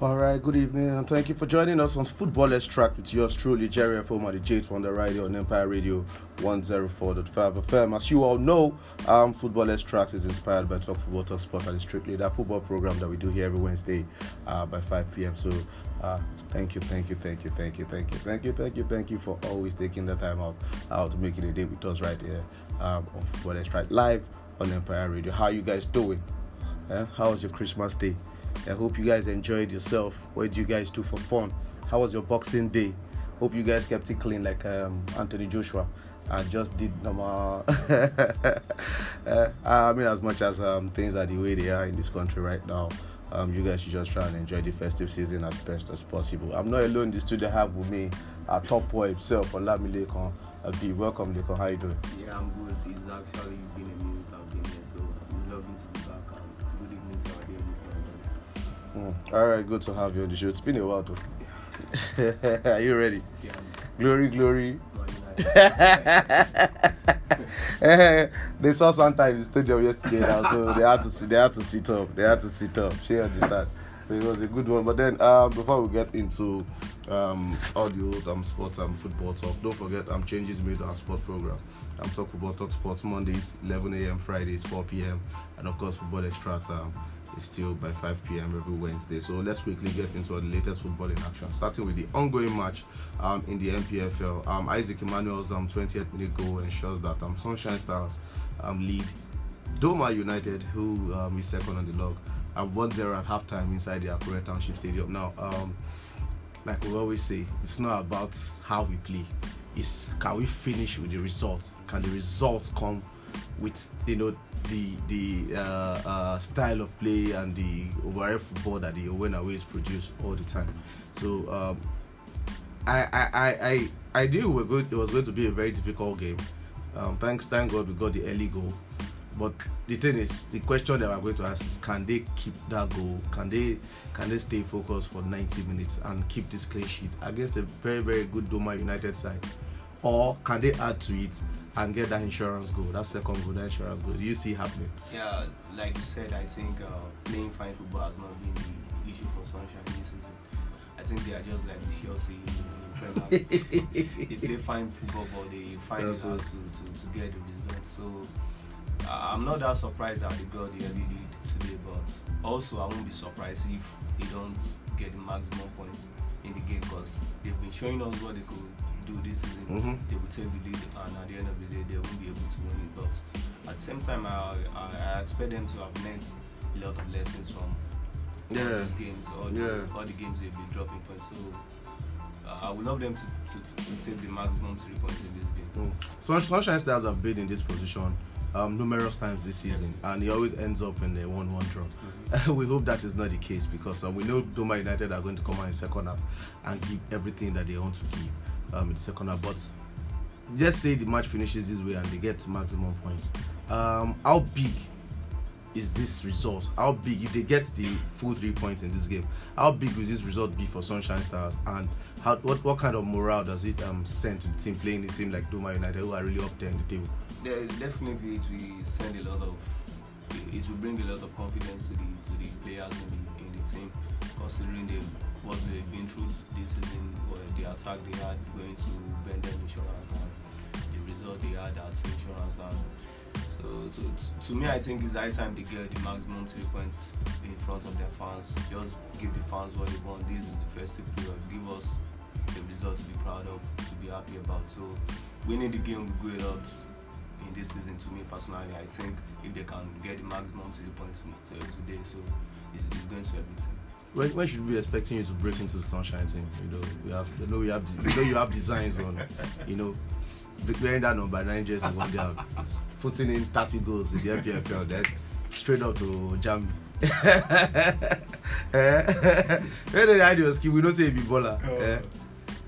All right, good evening, and thank you for joining us on Football Extract with yours truly, Jerry Foma, the Jade on the radio on Empire Radio 104.5 FM. As you all know, um, Football Extract is inspired by Talk Football Talk Sport and strictly that football program that we do here every Wednesday uh, by 5 p.m. So, uh, thank you, thank you, thank you, thank you, thank you, thank you, thank you, thank you for always taking the time out, out to make it a day with us right here um, on Football Extract live on Empire Radio. How you guys doing? Eh? How was your Christmas day? I hope you guys enjoyed yourself. What did you guys do for fun? How was your Boxing Day? Hope you guys kept it clean like um, Anthony Joshua and just did normal. uh, I mean, as much as um, things are the way they are in this country right now, um, you guys should just try and enjoy the festive season as best as possible. I'm not alone the studio. Have with me our top boy himself, Olamilekon. Abi, welcome, Lekon. How you doing? Yeah, I'm good. It's actually been Mm. All right, good to have you on the show. It's been a while, though. are you ready? Yeah, Glory, glory. They saw Santa in the stadium yesterday now, so they had to sit, they had to sit up. They had to sit up. She understand. So it was a good one. But then um, before we get into um, all the old um, sports and football talk, don't forget um, changes made our sport program. I'm um, talk football, talk sports Mondays, 11 a.m. Fridays, 4 p.m. And of course, football extra um, is still by 5 p.m. every Wednesday. So let's quickly get into the latest football in action, starting with the ongoing match um, in the NPFL. Um, Isaac Emmanuel's um, 20th minute goal ensures that um, Sunshine Stars um, lead Doma United, who um, is second on the log, at 1 0 at halftime inside the Akure Township Stadium. Now, um, like we always say, it's not about how we play, it's can we finish with the results? Can the results come with you know the the uh, uh, style of play and the overall football that the away and aways produce all the time? So um, I, I, I, I, knew we going, it was going to be a very difficult game. Um, thanks, thank God we got the early goal. But the thing is, the question that we're going to ask is, can they keep that goal? Can they, can they stay focused for 90 minutes and keep this clean sheet against a very, very good Doma United side? Or can they add to it and get that insurance goal, that second goal, that insurance goal? Do you see happening? yeah, like you said, I think uh, playing fine football has not been the issue for Sunshine this season. I think they are just like the Chelsea in Premier League. they play fine football, but they find That's it hard to, to, to get the result. So uh, I'm not that surprised that they got the early lead today, but also I won't be surprised if they don't get the maximum points in the game because they've been showing us what they could do this season. Mhm. They will take the lead, and at the end of the day, they won't be able to win it. But at the same time, I, I, I expect them to have learned a lot of lessons from Yeah. those games, all, Yeah. the, all the games they've been dropping points. So uh, I would love them to, to, to take the maximum three points in this game. Mm. Sun- Sunshine Stars have been in this position um, numerous times this season, and he always ends up in a 1 1 draw. we hope that is not the case because uh, we know Doma United are going to come out in the second half and give everything that they want to give um, in the second half. But let's say the match finishes this way and they get maximum points. Um, how big is this result? How big, if they get the full three points in this game, how big will this result be for Sunshine Stars? And how, what, what kind of morale does it um, send to the team playing the team like Doma United, who are really up there in the table? There, definitely, it will send a lot of, it will bring a lot of confidence to the to the players in the, in the team, considering they what they've been through this season, or the attack they had going to Bendel Insurance and the result they had at Insurance and so, so t- to me, I think it's high time they get the maximum three points in front of their fans. Just give the fans what they want. This is the festive period. Give us the result to be proud of, to be happy about. So winning the game go a lot in this season. To me personally, I think if they can get the maximum three points to, today, so it's, it's going to everything. When, when should we be expecting you to break into the Sunshine team? You know, we have, you know, we have, you know, you have designs on, you know, wearing that number nine jersey one day, putting in 30 goals in the MPFL, then straight up to jam. eh? When the idea skill, we don't say be baller. Oh. Eh?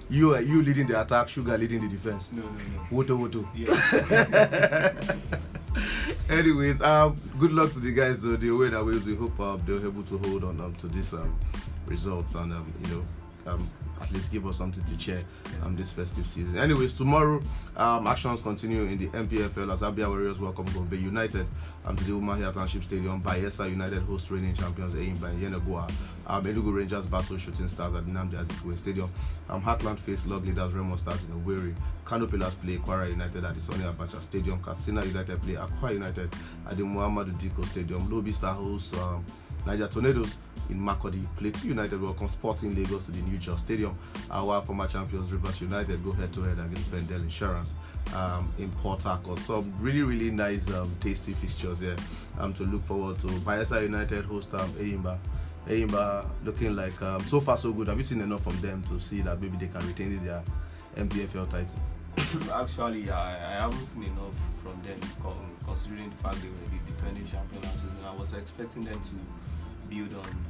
You, are- you leading the attack, Sugar leading the defense. No, no, no. Woto, woto. Yeah. Anyways, um, good luck to the guys. Though the way that ways we hope um, they're able to hold on um, to this um, results and um, you know um, at least give us something to cheer um, this festive season. Anyways, tomorrow um, actions continue in the NPFL as Abia Warriors welcome Gombe United um, to the Umuahia Township Stadium. Bayelsa United host reigning champions Enyimba and Yenagoa. Um, Enugu Rangers battle shooting stars at Nnamdi Azikiwe Stadium. Um, Heartland face log leaders Remo Stars in Owerri. Kano Pillars play Kwara United at the Sani Abacha Stadium. Katsina United play Akwa United at the Muhammadu Dikko Stadium. Lobi Star hosts um, Niger Tornadoes in Makurdi. Plateau United welcome Sporting Lagos to the New Jos Stadium. Our former champions Rivers United go head to head against Bendel Insurance um, in Port Harcourt. So really, really nice, um, tasty fixtures here um, to look forward to. Bayelsa United host um, Enyimba. Enyimba looking like um, so far so good. Have you seen enough from them to see that maybe they can retain their NPFL title? Actually, I, I haven't seen enough from them considering the fact they were the defending champion last season. I was expecting them to build on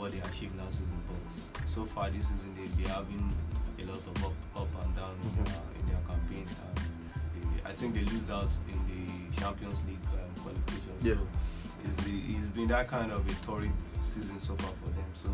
what they achieved last season, but so far this season they've been having a lot of up, up and down in, their, in their campaign. And they, I think they lose out in the Champions League um, qualification. Yeah. So it's, it's been that kind of a torrid season so far for them. So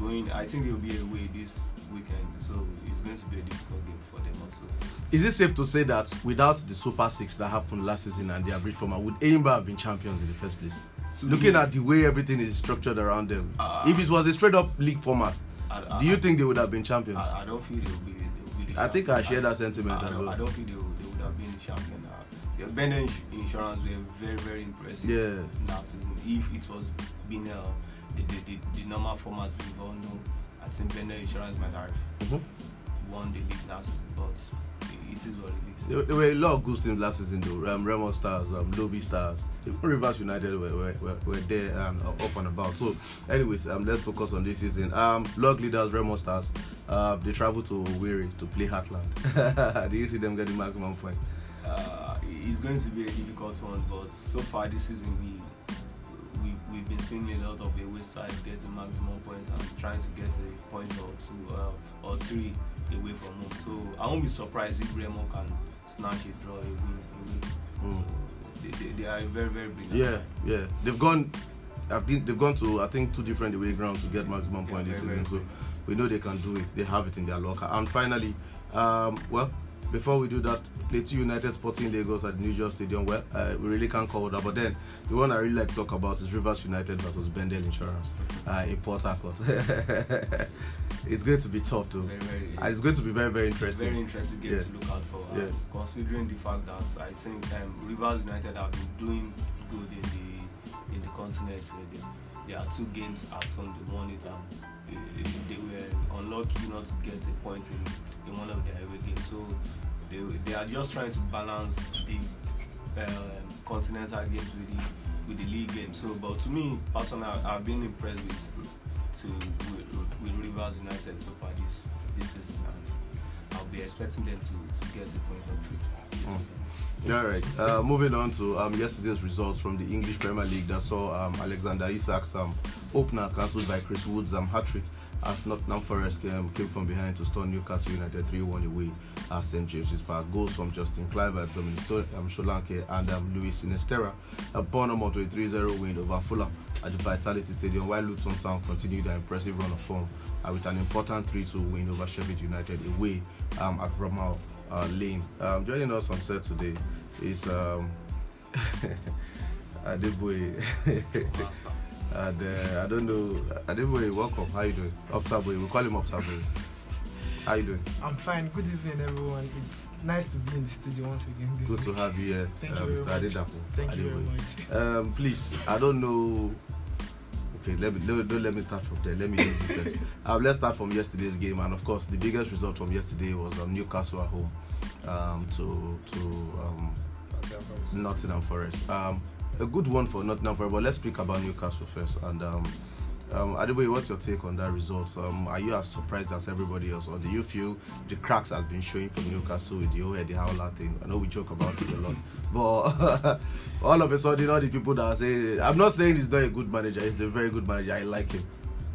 going, I think they'll be away this weekend. So it's going to be a difficult game for them also. Is it safe to say that without the Super Six that happened last season and their bridge format, would Enyimba have been champions in the first place? Looking at the way everything is structured around them, Ah. if it was a straight up league format, I, do you think they would have been champions? I, I don't feel they would be. They will be the I think I share that sentiment I, as well. I don't feel they, will- they would have been the champion. Uh, the Bendel Ins- Insurance were very very impressive Yeah. last season. If it was been uh, the, the, the, the normal format we all know, I think Bendel Insurance might have Mhm. won the league last season. But it, is what it is. There, there were a lot of good teams last season though. Um, Remo Stars, um, Lobi Stars, even Rivers United were, were, were, were there um, up and about. So, anyways, um, let's focus on this season. Um, log leaders Remo Stars, uh, they travel to Owerri to play Heartland. do you see them getting maximum point? uh, it's going to be a difficult one, but so far this season we we we've been seeing a lot of away sides getting maximum points and trying to get a point or two uh, or three away from home. So I won't be surprised if Remo can snatch a draw, a win, a win. Mm. So they, they, they are very very brilliant. Yeah, yeah. They've gone. I think they've gone to I think two different away grounds to get maximum Yeah, point this season. So we know they can do it. They have it in their locker. And finally, um, well, before we do that, Plateau United Sporting Lagos at the New Jos Stadium. Well, uh, we really can't cover that. But then the one I really like to talk about is Rivers United versus Bendel Insurance uh, in Port Harcourt. it's going to be tough too. Very, very, Uh, It's going to be very very interesting. Very interesting game Yeah. to look out for. Yeah. Considering the fact that I think um, Rivers United have been doing good in the in the continent. Uh, they, there are two games at won it and they, were unlucky not to get a point in, in one of their games. So they, they are just trying to balance the um, continental games with the with the league game. So, but to me personally, I've been impressed with to with, with Rivers United so far this this season, and I'll be expecting them to, to get a point or three. All right. Uh, moving on to um, yesterday's results from the English Premier League that saw um, Alexander Isak's um, opener cancelled by Chris Wood's um, hat trick as Nottingham Forest came, came from behind to stun Newcastle United 3 1 away at St James's Park. Goals from Justin Kluivert, Dominic so- um, Solanke, and um, Luis Sinisterra. A Bournemouth with a 3 0 win over Fulham at the Vitality Stadium, while Luton Town continued their impressive run of form uh, with an important 3 2 win over Sheffield United away um, at Bramall uh, Lane. Um, joining us on set today is um, Adeboye. And uh, I don't know, Adeboye, welcome. How you doing? Obserboy, we call him Obserboy. How you doing? I'm fine. Good evening, everyone. It's nice to be in the studio once again. Good week. to have you here, Thank uh, you Mr. Adedapo. Thank you very much. Um, please, I don't know. Okay, let me let, don't let me start from there. Let me do this first. Um, let's start from yesterday's game, and of course, the biggest result from yesterday was um, Newcastle at home um, to to um, Nottingham Forest. Um, a good one for Nottingham Forest, but let's speak about Newcastle first. And um, um, Adeboye, what's your take on that result? Um, are you as surprised as everybody else, or do you feel the cracks has been showing for Newcastle with the whole Eddie Howler thing? I know we joke about it a lot, but all of a sudden, all the people that are saying, I'm not saying he's not a good manager. He's a very good manager. I like him.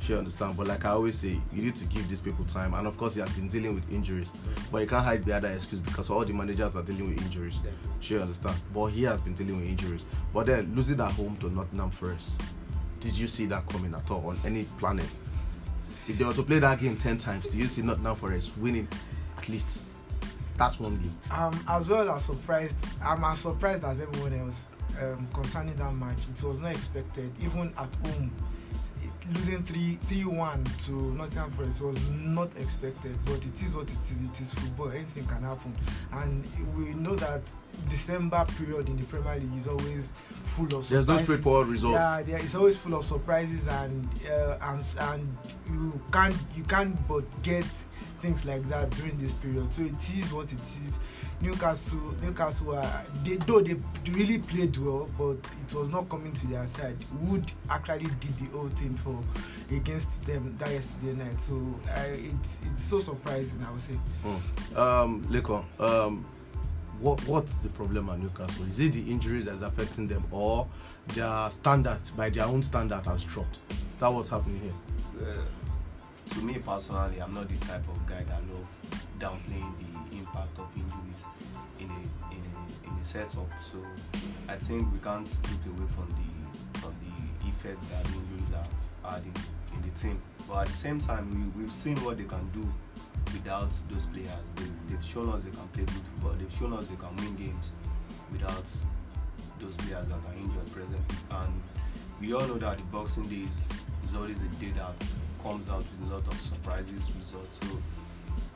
Sure, understand. But like I always say, you need to give these people time. And of course, he has been dealing with injuries, but you can't hide the other excuse because all the managers are dealing with injuries. Sure, understand. But he has been dealing with injuries. But then losing at home to Nottingham Forest, did you see that coming at all on any planet? if they were to play that game ten times, do you see Nottingham Forest winning at least? That's one game. Um, as well as surprised, I'm as surprised as everyone else um, concerning that match. It was not expected, even at home. Losing 3 3 1 to Nottingham Forest was not expected, but it is what it is. It is football, anything can happen. And we know that December period in the Premier League is always full of There's no surprises. straightforward result. Yeah, there, it's always full of surprises and uh, and and you can't you can't but get things like that during this period. So it is what it is. Newcastle, Newcastle, uh, they though they really played well, but it was not coming to their side. Wood actually did the whole thing for against them that yesterday night. So uh, it's it's so surprising, I would say. Mm. Um, Lekon, um, what what's the problem at Newcastle? Is it the injuries that's affecting them, or their standard by their own standard has dropped? Is that what's happening here? Uh, to me personally, I'm not the type of guy that love downplaying the impact of injuries in a in a in a setup. So I think we can't look away from the from the effect that injuries are had in, the team. But at the same time, we, we've seen what they can do without those players. They, they've shown us they can play good football. They've shown us they can win games without those players that are injured present. And we all know that the Boxing Day is always a day that comes out with a lot of surprises results. So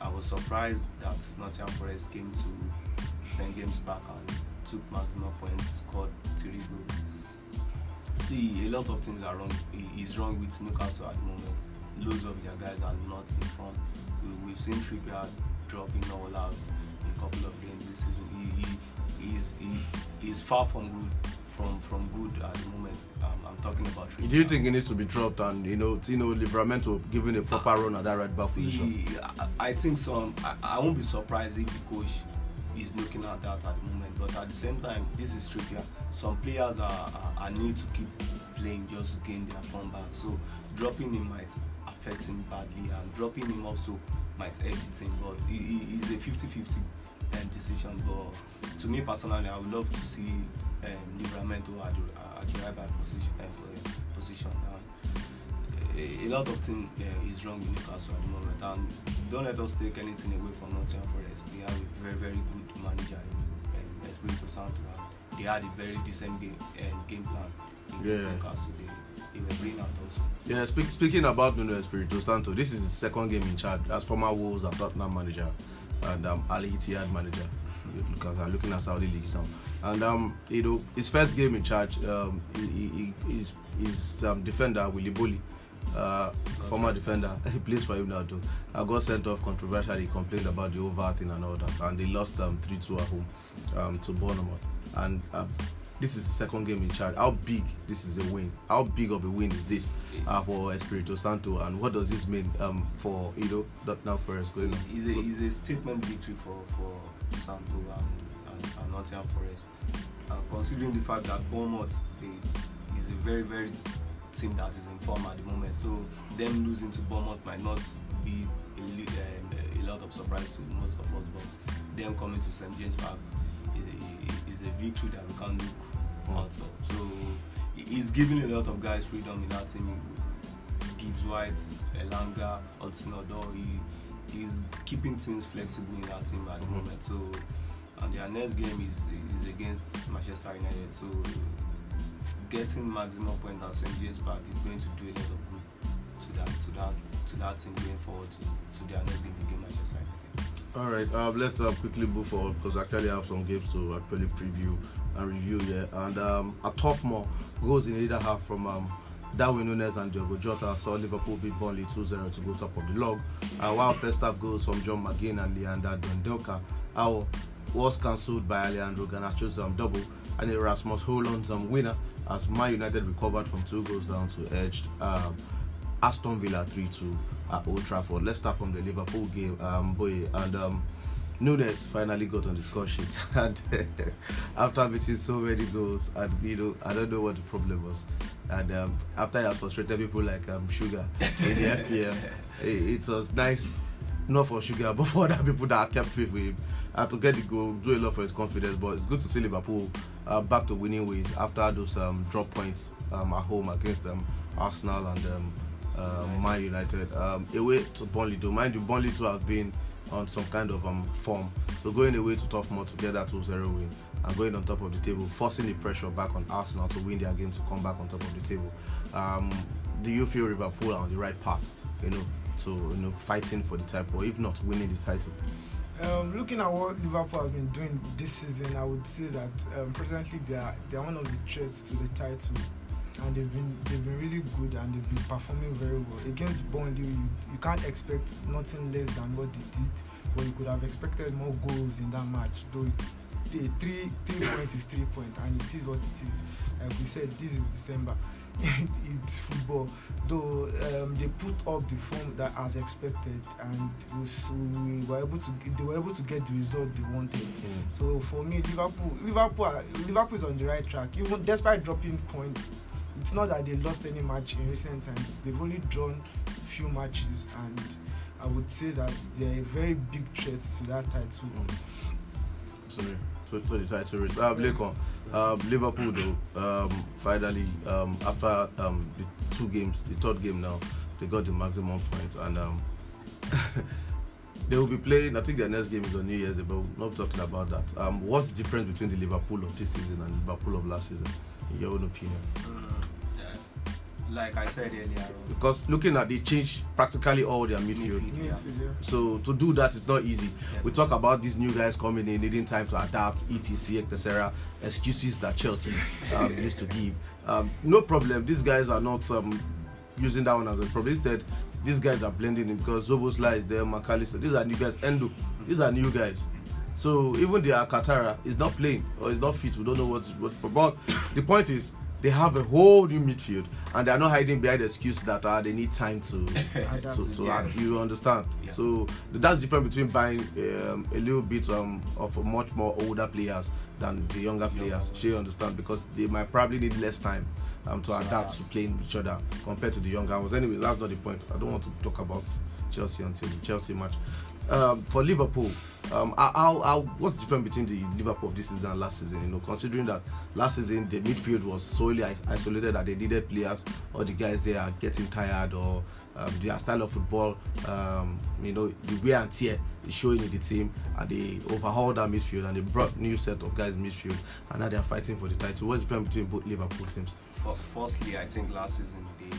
I was surprised that Nottingham Forest came to St James Park and took maximum points, scored three goals. See, a lot of things are wrong. Is wrong with Newcastle at the moment. Loads of their guys are not in. We, we've seen Trippier dropping all out in a couple of games this season. He, he, he's, he, he's far from good. From, from good at the moment. Um, I'm talking about. Do you think it needs to be dropped and you know Tino Livramento given a proper run at that right back position? See, I, I think so. I, I won't be surprised if the coach is looking at that at the moment. But at the same time, this is Trippier. Some players are, are, are need to keep playing just to gain their form back. So dropping him might affect him badly, and dropping him also might help the team. But it, it, it's a 50-50 um, decision. But to me personally, I would love to see um, Livramento at the, at the right back position. Uh, position. And a, a lot of things uh, is wrong with Newcastle at the moment, and don't let us take anything away from Nottingham Forest. They have a very, very good manager in um, Espirito Santo, and they had a very decent game um, game plan against Yeah. Newcastle. They, they were brilliant also. Yeah, speak, speaking about Nuno Espirito Santo, this is his second game in charge as former Wolves and Tottenham manager and um, Al Ittihad manager. Because I'm looking at Saudi leagues now, and um, you know his first game in charge, um, he, he, his his um, defender Willy Boly, uh, former defender, he plays for him now too. I got sent off controversially, He complained about the over thing and all that, and they lost um three two at home um, to Bournemouth, and uh, this is the second game in charge. How big this is a win? How big of a win is this uh, for Espirito Santo, and what does this mean um, for you know Tottenham Forest going on? It's a, it's a statement victory for, for Santo and, and, Nottingham Forest. And considering the fact that Bournemouth they, is a very, very team that is in form at the moment, so them losing to Bournemouth might not be a, um, a lot of surprise to most of us, but them coming to St James Park is a, is a victory that we can look Mm. out of. So it- it's giving a lot of guys freedom in that team. Gibbs White, Elanga, Otsinodor. He he's keeping things flexible in that team at the Mhm. moment. So and their next game is is against Manchester United. So getting maximum point at St James Park is going to do a lot of good to that to that to that team going forward to, to their next game against Manchester United. All right, um, let's uh, quickly move forward because we actually have some games to actually preview and review here. And um, a tough more goes in either half from um, Darwin Nunez and Diogo Jota saw Liverpool beat Burnley 2-0 to go top of the log. Uh, while first half goes from John McGinn and Leander Dendoncker, our was cancelled by Alejandro Garnacho's um, double and Rasmus Højlund's um, winner as Man United recovered from two goals down to edge um, Aston Villa 3-2 at Old Trafford. Let's start from the Liverpool game, um, boy, and um, Nunez finally got on the score sheet, and after missing so many goals, and you know, I don't know what the problem was, and um, after I frustrated people like um, Sugar in the FPL, it, it was nice, not for Sugar, but for other people that kept faith with him, and to get the goal, do a lot for his confidence. But it's good to see Liverpool uh, back to winning ways after those um, drop points um, at home against um, Arsenal and um, uh, Man United. Um, away to Burnley, though. Mind you, Burnley too have been on some kind of um, form. So going away to Turf Moor to get that 2 0 win and going on top of the table, forcing the pressure back on Arsenal to win their game to come back on top of the table. Um, do you feel Liverpool are on the right path, you know, to you know fighting for the title, or if not winning the title? Um, looking at what Liverpool has been doing this season, I would say that um, presently they are they are one of the threats to the title, and they've been they've been really good and they've been performing very well against Burnley. You, you can't expect nothing less than what they did, but you could have expected more goals in that match. Though it, three three points is three points, and it is what it is. Like we said, this is December. it's football. Though um, they put up the form that as expected, and we, we were able to they were able to get the result they wanted. So for me, Liverpool, Liverpool, Liverpool is on the right track. Even despite dropping points, it's not that they lost any match in recent times. They've only drawn few matches, and I would say that they're a very big threat to that title. Sorry, to, to the title race. Uh, Blakon, uh, Liverpool though, um, finally, um, after um, the two games, the third game now, they got the maximum points and um, they will be playing. I think their next game is on New Year's, Day, but we're not talking about that. Um, what's the difference between the Liverpool of this season and Liverpool of last season, in your own opinion? Mm. Like I said earlier, Because looking at they change practically all their midfield. Yeah. So to do that is not easy. Yeah. We talk about these new guys coming in, needing time to adapt, etc., etc. Excuses that Chelsea um, used to give. Um, no problem. These guys are not um, using that one as a problem. Instead, these guys are blending in because Szoboszlai is there, Mac Allister. These are new guys. Endo. These are new guys. So even the Alcantara is not playing or is not fit. We don't know what. what but the point is, they have a whole new midfield and they are not hiding behind the excuse that uh, they need time to Adapt. to, to Yeah. add- you understand Yeah. so that's different between buying um, a little bit um, of much more older players than the younger players ones. she understand because they might probably need less time um, to adapt adapt. to playing each other compared to the younger ones anyway that's not the point i don't want to talk about chelsea until the chelsea match um, for liverpool um, how, how, what's the difference between the Liverpool of this season and last season? You know, considering that last season the midfield was solely isolated, that they needed players, or the guys they are getting tired, or um, their style of football, um, you know, the wear and tear is showing in the team, and they overhauled that midfield and they brought new set of guys in midfield, and now they are fighting for the title. What's the difference between both Liverpool teams? Firstly, I think last season they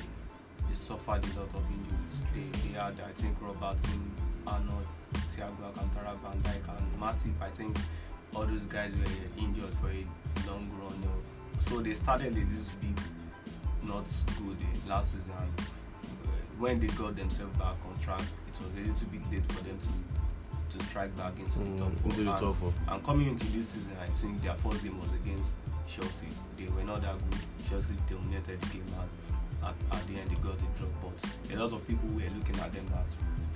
they suffered a lot of injuries. They, they had, I think, Robertson, Arnold, Thiago Alcantara, Van Dijk, and Matip. I think all those guys were injured for a long run. So they started a little bit not good last season. Uh, when they got themselves back on track, it was a little bit late for them to to strike back into the top Mm, four. into the And- top four. and coming into this season, I think their first game was against Chelsea. They were not that good. Chelsea dominated the game and at, at the end they got the draw. But a lot of people were looking at them that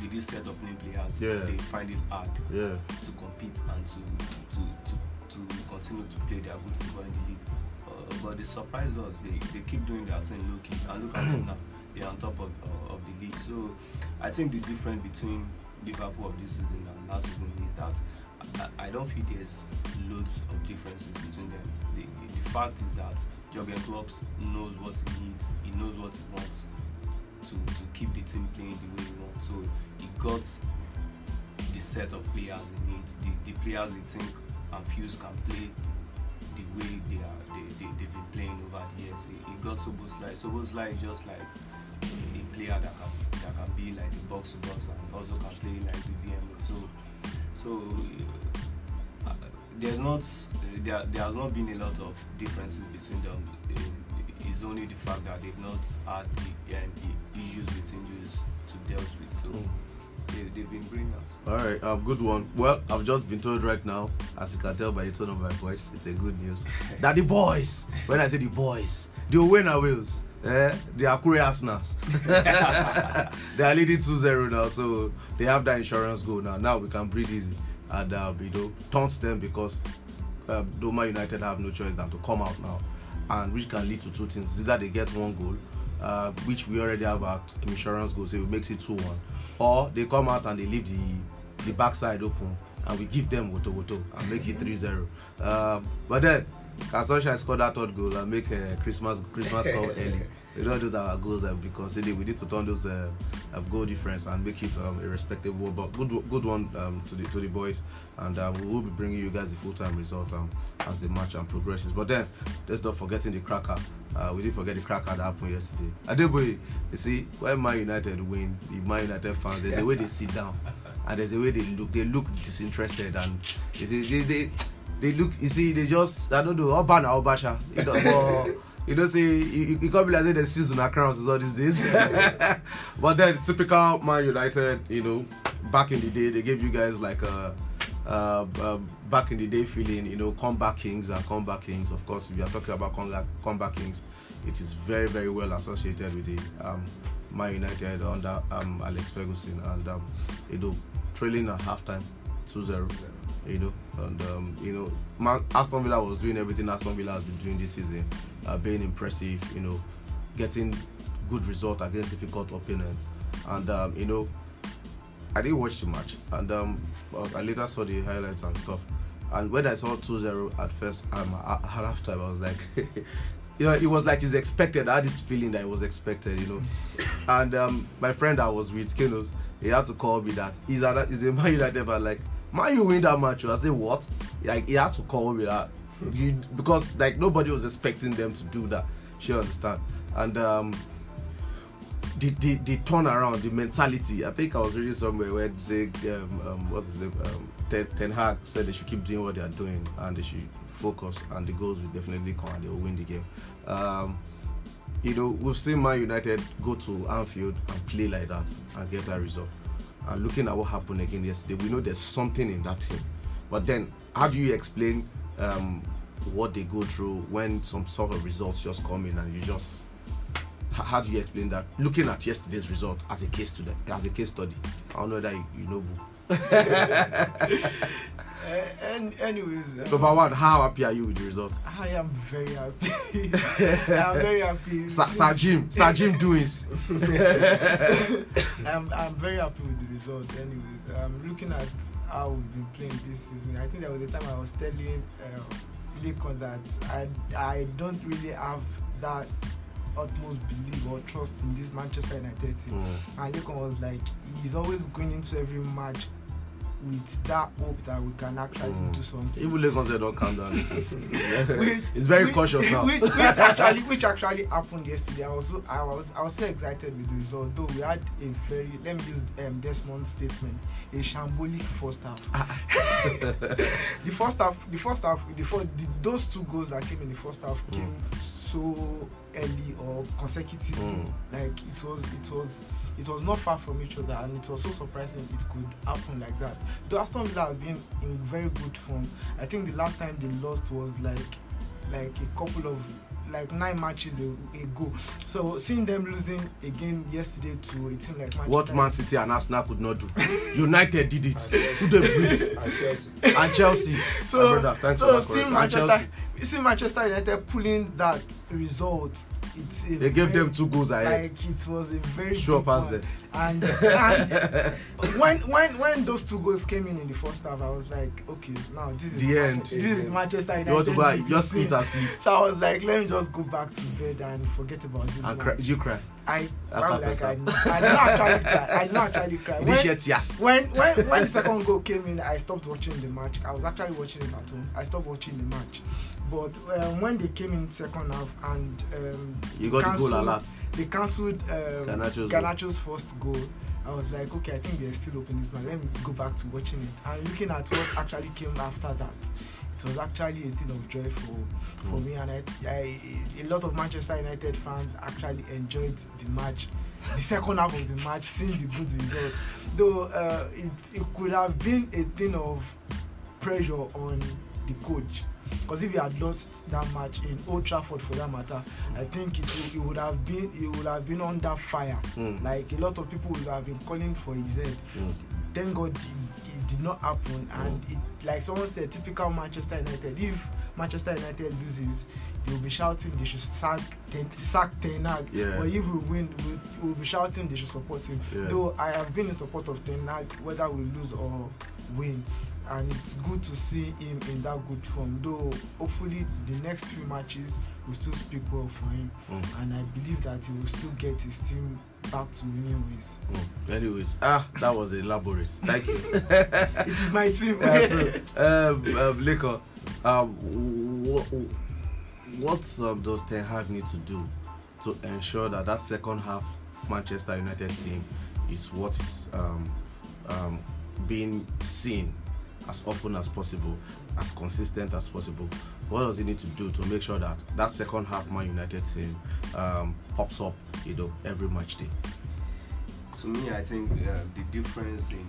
with this set of new players, Yeah. they find it hard Yeah, to compete and to to, to, to continue to play their good football in the league. Uh, but they surprised us. They, they keep doing their thing key. And look at them now. They're on top of, uh, of the league. So I think the difference between Liverpool of this season and last season is that I, I don't feel there's loads of differences between them. The, the, the fact is that Jurgen Klopp knows what he needs. He knows what he wants to, to keep the team playing the way he wants. So got the set of players he needs, the, the players he think and feels can play the way they are they, they, they've been playing over the years. He, he got Szoboszlai. Szoboszlai is just like a player that can that can be like the box to box and also can play like the VM. So so uh, there's not there, there has not been a lot of differences between them. Uh, It's only the fact that they've not had the, um, the issues with injuries to deal with. So Mm. They, they've been brilliant. All right, um, good one. Well, I've just been told right now, as you can tell by the tone of my voice, it's a good news. that the boys, when I say the boys, the winner wills. Eh, they are Korea Arsenals. they are leading 2-0 now, so they have that insurance goal now. Now we can breathe easy. And uh, you know, taunt them because uh, Doma United have no choice than to come out now, and which can lead to two things: either they get one goal, uh, which we already have our insurance goal, so it makes it two one, or they come out and they leave the the backside open, and we give them woto woto and make it 3-0. Um, but then can Sunshine score that third goal and make uh, Christmas Christmas come early? Know those are our goals that we consider. We need to turn those uh, uh, goal difference and make it um, a respectable. But good good one um, to the to the boys, and um, we will be bringing you guys the full time result um, as the match um, progresses. But then let's not forgetting the cracker. Uh, we didn't forget the cracker that happened yesterday. Adeboye, you see, when Man United win, the Man United fans, there's a way they sit down, and there's a way they look. They look disinterested, and you see, they they, they look. You see, they just I don't know, Obasha, you know. But, you know, say you, you can't be like say the season are crowns all these days. but then typical Man United, you know, back in the day, they gave you guys like a. Uh, uh, back in the day feeling, you know, comeback kings and comeback kings. Of course, if you are talking about comeback, comeback kings, it is very, very well associated with the um, Man United under um, Alex Ferguson and um, you know, trailing at halftime 2-0. You know, and um, you know, Man, Aston Villa was doing everything Aston Villa has been doing this season, uh, being impressive. You know, getting good result against difficult opponents, and um, you know, I didn't watch the match, and um, I later saw the highlights and stuff. And when I saw 2-0 at first, um, at halftime, I was like, you know, it was like it's expected. I had this feeling that it was expected, you know. And um, my friend I was with, Kenos, he had to call me that he's a he's a Man United fan. Like, man, you win that match. I said, what? Like, he had to call me that you, because like nobody was expecting them to do that. She understand. And um, the, the the turnaround, the mentality. I think I was reading somewhere where say um, um what's his name um, Ten, Ten Hag said they should keep doing what they are doing and they should focus and the goals will definitely come and they will win the game. Um, you know we've seen Man United go to Anfield and play like that and get that result. And looking at what happened again yesterday, we know there's something in that team. But then, how do you explain um, what they go through when some sort of results just come in and you just how do you explain that? Looking at yesterday's result as a case study, as a case study, I don't know that you, you know. Anyways, um, Number one, how happy are you with the result? I am very happy. I'm very happy. Sir, Sir Jim, Sir Jim doings. I'm, I'm very happy with the result. Anyways, um, looking at how we've been playing this season, I think there was a time I was telling uh, Lekon that I, I don't really have that utmost belief or trust in this Manchester United team. Mm. And Lekon was like, he's always going into every match with that hope that we can actually Mm. do something. Even Lagos said don't calm down. Which- it's very which- cautious now. Which, which actually, which actually happened yesterday. I was, so, I was, I was so excited with the result. Though we had a very, let me use um, Desmond's statement, a shambolic first half. the first half, the first half, the, first, the those two goals that came in the first half Mm. came so early or consecutively. Mm. Like it was, it was. It was not far from each other, and it was so surprising it could happen like that. Though Aston Villa has been in very good form. I think the last time they lost was like like a couple of like nine matches ago. So seeing them losing again yesterday to a team like Manchester what Man City and Arsenal could not do. United did it. Who they beat? And Chelsea. And Chelsea. So, My brother, thanks so for that seeing Manchester, Chelsea. seeing Manchester United pulling that result, it's a They gave very- them two goals ahead. like it was a very Sure pass there. And, and when when when those two goals came in in the first half, I was like, okay, now this is The end. This is Manchester United. You want to go we've just eat and sleep. So I was like, let me just go back to bed and forget about this. Match. cry. Did you cry? I, I, like, I. I did not actually cry. I did not actually cry. When- didn't when when when the second goal came in, I stopped watching the match. I was actually watching it at home. I stopped watching the match. But um, when they came in second half and um, You got the goal cancelled- alert. They cancelled um, Garnacho's goal. Garnacho's first goal. I was like, okay, I think they're still open this now. Let me go back to watching it and looking at what actually came after that. It was actually a thing of joy for for Mm. me, and I, I a lot of Manchester United fans actually enjoyed the match. The second half of the match, seeing the good result, though uh, it, it could have been a thing of pressure on the coach. Because if he had lost that match in Old Trafford, for that matter, I think it, would- it would have been it would have been under fire. Mm. Like a lot of people would have been calling for his head. Mm. Thank God it, it did not happen, and it, like someone said, typical Manchester United. If Manchester United loses, they will be shouting they should sack ten, sack Ten Hag. Yeah. But if we win, we we will be shouting they should support him. Yeah. Though I have been in support of Ten Hag, whether we lose or win. And it's good to see him in that good form. Though hopefully the next few matches will still speak well for him, Mm. and I believe that he will still get his team back to winning ways. Mm. Anyways, ah, that was elaborate. Thank you. it is my team. yeah, so, um, um, um, what, what um, does Ten Hag need to do to ensure that that second half Manchester United team is what is um, um, being seen as often as possible, as consistent as possible? What does he need to do to make sure that that second half Man United team um, pops up, you know, every match day? To me, I think uh, the difference in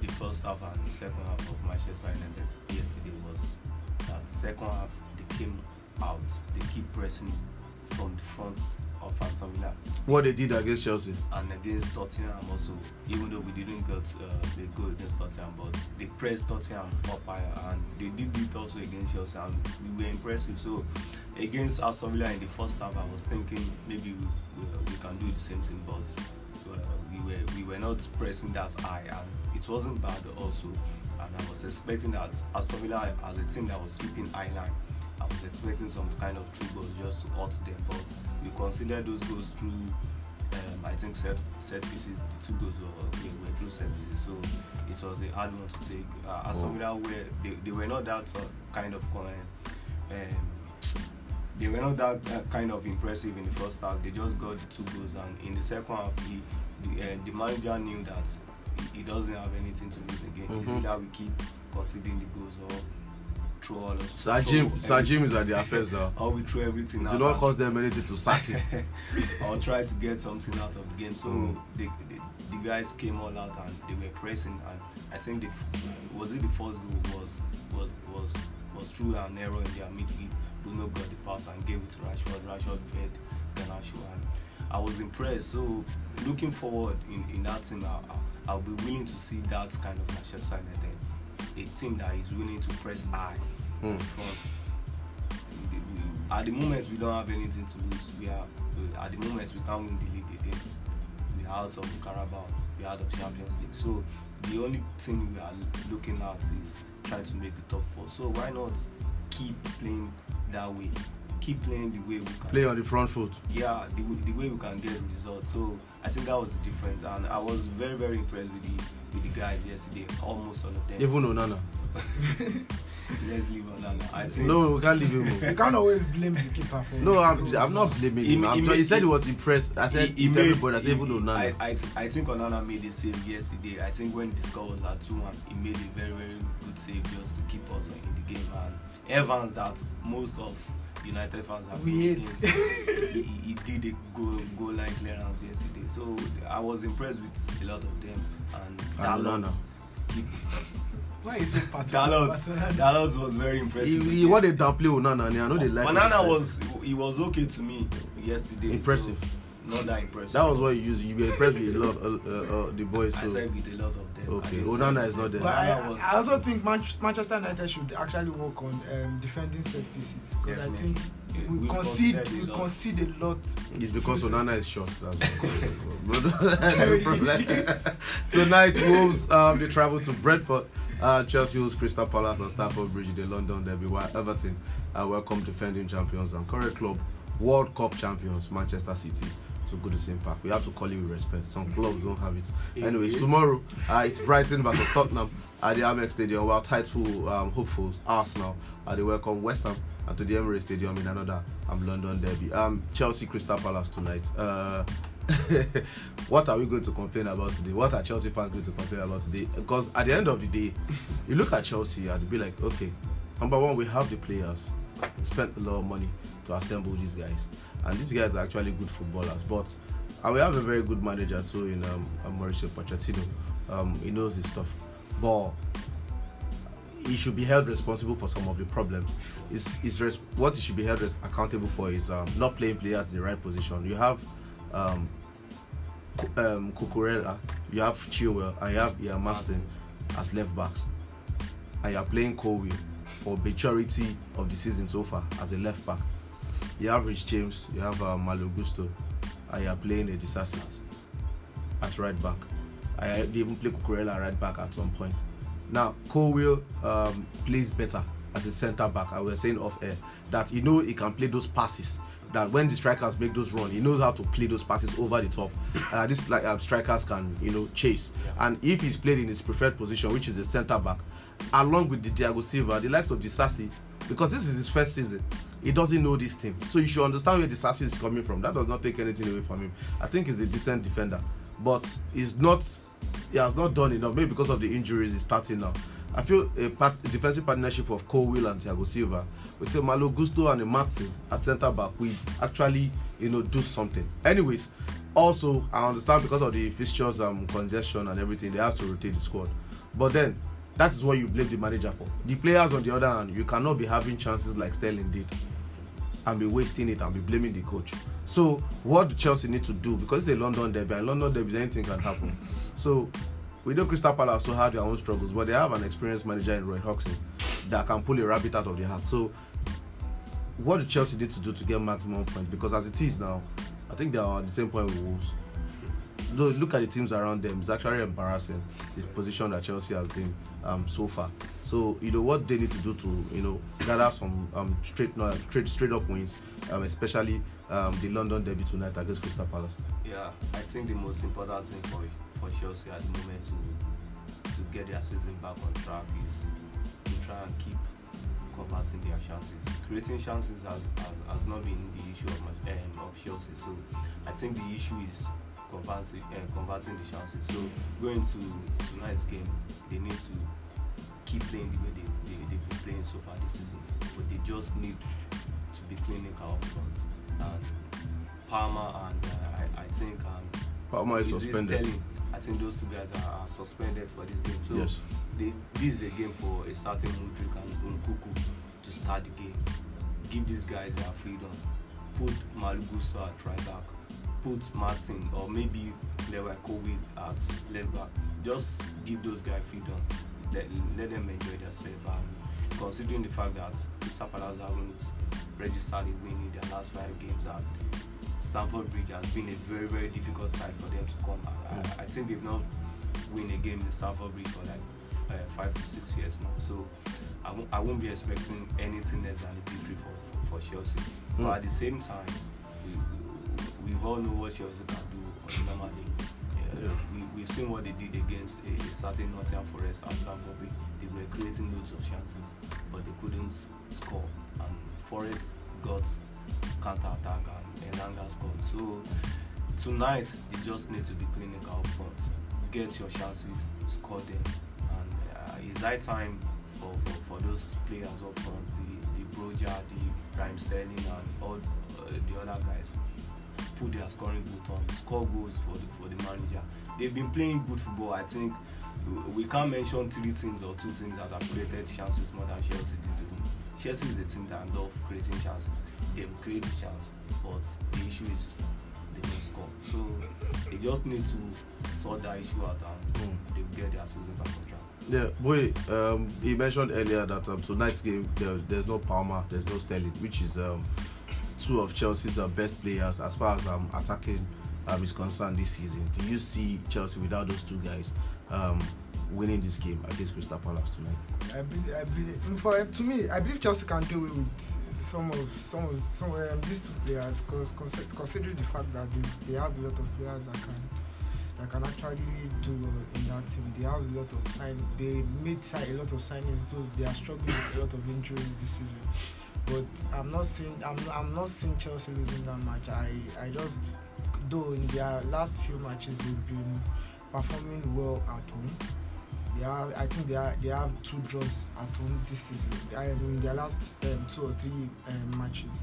the first half and the second half of Manchester United yesterday was that second half they came out, they keep pressing from the front of Aston Villa What they did against Chelsea. and against Tottenham also. Even though we didn't get uh, the goal against Tottenham, but they pressed Tottenham up higher and they did it also against Chelsea and we were impressive. So against Aston Villa in the first half, I was thinking maybe we, we, we can do the same thing, but uh, we were we were not pressing that high and it wasn't bad also. And I was expecting that Aston Villa as a team that was sleeping high line. I was expecting some kind of true goals just to hurt them, but we considered those goals through um, I think set set pieces, the two goals were, they were through set pieces, so it was a hard one to take. Uh, Aston Oh. Villa were they, they were not that uh, kind of um, they were not that uh, kind of impressive in the first half. They just got the two goals, and in the second half, he, the, uh, the manager knew that he, he doesn't have anything to lose again. It's Mhm. either we keep conceding the goals or throw all of Sir throw Jim, Sir Jim is at the affairs now. we throw everything. It out will not cost them anything to sack him. I'll try to get something out of the game. So Mm. the, the, the guys came all out and they were pressing and I think the was it the first goal was was was was through an error in their midfield. Bruno got the pass and gave it to Rashford. Rashford fed Garnacho and I was impressed. So looking forward in, in that team, I, I, I'll be willing to see that kind of Manchester United, a team that is willing to press high Hmm. we- At the moment, we don't have anything to lose. We are we- at the moment we can't win the league again. We are out of the Carabao. We are out of the Champions League. So the only thing we are looking at is trying to make the top four. So why not keep playing that way? Keep playing the way we can. Play on the front foot. yeah, the, way- the way we can get results. So I think that was the difference, and I was very very impressed with the with the guys yesterday. Almost all of them. Even Onana. Let's leave on that. I think. No, we can't leave him. You can't always blame the keeper for No, I'm, I'm not blaming He- him. I'm he just- he made- said he was impressed. I said he, he he, made, everybody. I said even he- Onana. I, I, I think Onana made a save yesterday. I think when the score was at 2 1, he made a very, very good save just to keep us in the game. And Evans, that most of United fans have We been hate. against, he, he, he did a goal, goal line clearance yesterday. So I was impressed with a lot of them. And And Dalot, Onana. he- Why is it Dalot, Dalot was very impressive. he, he what they against- downplay Onana. and I know they like. Banana him. was he was okay to me yesterday. so Impressive. not that impressive. That was what you used. You were impressed with a lot. Uh, uh, uh, the boys. I said with a lot of them. Okay, Onana is not there. But I, I also think Manchester United should actually work on um, defending set pieces because I think we We concede a we lot. concede a lot. it's because Choices. Onana is short. That's no problem. Tonight, Wolves um, they travel to Brentford. Uh, Chelsea hosts Crystal Palace and Stamford Bridge in the London derby. While Everton uh, welcome defending champions and current club World Cup champions Manchester City to Goodison Park. We have to call it with respect. Some clubs don't have it. Anyways, tomorrow uh, it's Brighton versus Tottenham at the Amex Stadium. While title um, hopefuls Arsenal uh, they welcome West Ham to the Emirates Stadium in another um, London derby. Um, Chelsea Crystal Palace tonight. Uh, what are we going to complain about today? What are Chelsea fans going to complain about today? Because at the end of the day, you look at Chelsea and be like, okay, number one, we have the players, We spent a lot of money to assemble these guys, and these guys are actually good footballers. But and we have a very good manager too in um, um, Mauricio Pochettino. Um, he knows his stuff, but he should be held responsible for some of the problems. Is is res- what he should be held accountable for is um, not playing players in the right position. You have um, um, Cucurella, you have Chilwell, and you have Ian Maatsen as left backs, and you are playing Colwill for majority of the season so far as a left back. You have Reece James, you have uh, Malo Gusto, and you are playing a disaster at right back. I even play Cucurella right back at some point. Now, Colwill um, plays better as a centre back. I was saying off air that you know he can play those passes. That when the strikers make those runs, he knows how to play those passes over the top. Uh, these like uh, strikers can you know chase. And if he's played in his preferred position, which is a centre back, along with the Thiago Silva, the likes of Disasi, because this is his first season, he doesn't know this team. So you should understand where the Disasi is coming from. That does not take anything away from him. I think he's a decent defender, but he's not. He has not done enough. Maybe because of the injuries, he's starting now. I feel a, part, defensive partnership of Colwill and Thiago Silva with Malo Gusto and Matson at centre back will actually you know do something. Anyways, also I understand because of the fixtures um congestion and everything, they have to rotate the squad. But then that is what you blame the manager for. The players on the other hand, you cannot be having chances like Sterling did and be wasting it and be blaming the coach. So what do Chelsea need to do? Because it's a London derby and London derby anything can happen. So we know Crystal Palace also had their own struggles, but they have an experienced manager in Roy Hodgson that can pull a rabbit out of the hat. So what do Chelsea need to do to get maximum points? Because as it is now, I think they are at the same point with Wolves. Look at the teams around them, it's actually embarrassing this position that Chelsea has been um, so far. So you know what they need to do to you know gather some um, straight no, straight straight up wins, um, especially um, the London derby tonight against Crystal Palace. Yeah, I think the most important thing for for Chelsea at the moment to to get their season back on track is to try and keep converting their chances. Creating chances has, has, has not been the issue of, much, um, of Chelsea. So I think the issue is converting uh, converting the chances. So going to tonight's game, they need to keep playing the way they, they, they've been playing so far this season. But they just need to be clinical up front. And Palmer and uh, I, I think and Palmer is suspended. Sterling, I think those two guys are, are suspended for this game. So Yes. they, this is a game for a certain Mudryk and Nkunku to start the game. Give these guys their freedom. Put Malo Gusto at right back. Put Martin or maybe Lewa Kobe at left back. Just give those guys freedom. Let, let them enjoy themselves. And considering the fact that Palace haven't registered a win in their last five games and Stamford Bridge has been a very very difficult side for them to come. I, I, I think they've not win a game in Stamford Bridge for like uh, five to six years now. So I won't, won't be expecting anything less than a victory for, for Chelsea. Mm. But at the same time, we, we, we all know what Chelsea can do on a normal day. Yeah, Yeah. We, we've seen what they did against a, a certain Nottingham Forest at Stamford Bridge. They were creating loads of chances, but they couldn't score. And Forest got counter attack and Elanga scored. So tonight they just need to be clinical front. Get your chances, score them, and uh, it's high time for, for, for those players up front, the the Broja, the Prime Sterling, and all uh, the other guys. Put their scoring boot on, score goals for the for the manager. They've been playing good football. I think we can't mention three teams or two teams that have created chances more than Chelsea this season. Chelsea is a team that love creating chances. They create chances, but the issue is they don't score. So they just need to sort that issue out and Mm. they will get their season back on track. Yeah, boy. Um, he mentioned earlier that um, tonight's game there, there's no Palmer, there's no Sterling, which is um, two of Chelsea's uh, best players as far as um, attacking um, is concerned this season. Do you see Chelsea without those two guys um, winning this game against Crystal Palace tonight? I believe, I believe, for to me, I believe Chelsea can do it with some of some of some um, these two players, because considering the fact that they, they have a lot of players that can that can actually do in that team. They have a lot of sign. They made a lot of signings. Though they are struggling with a lot of injuries this season. But I'm not seeing. I'm, I'm not seeing Chelsea losing that match. I I just though in their last few matches they've been performing well at home. They I think they are, they have two draws at home this season. I in their last um, two or three um, matches,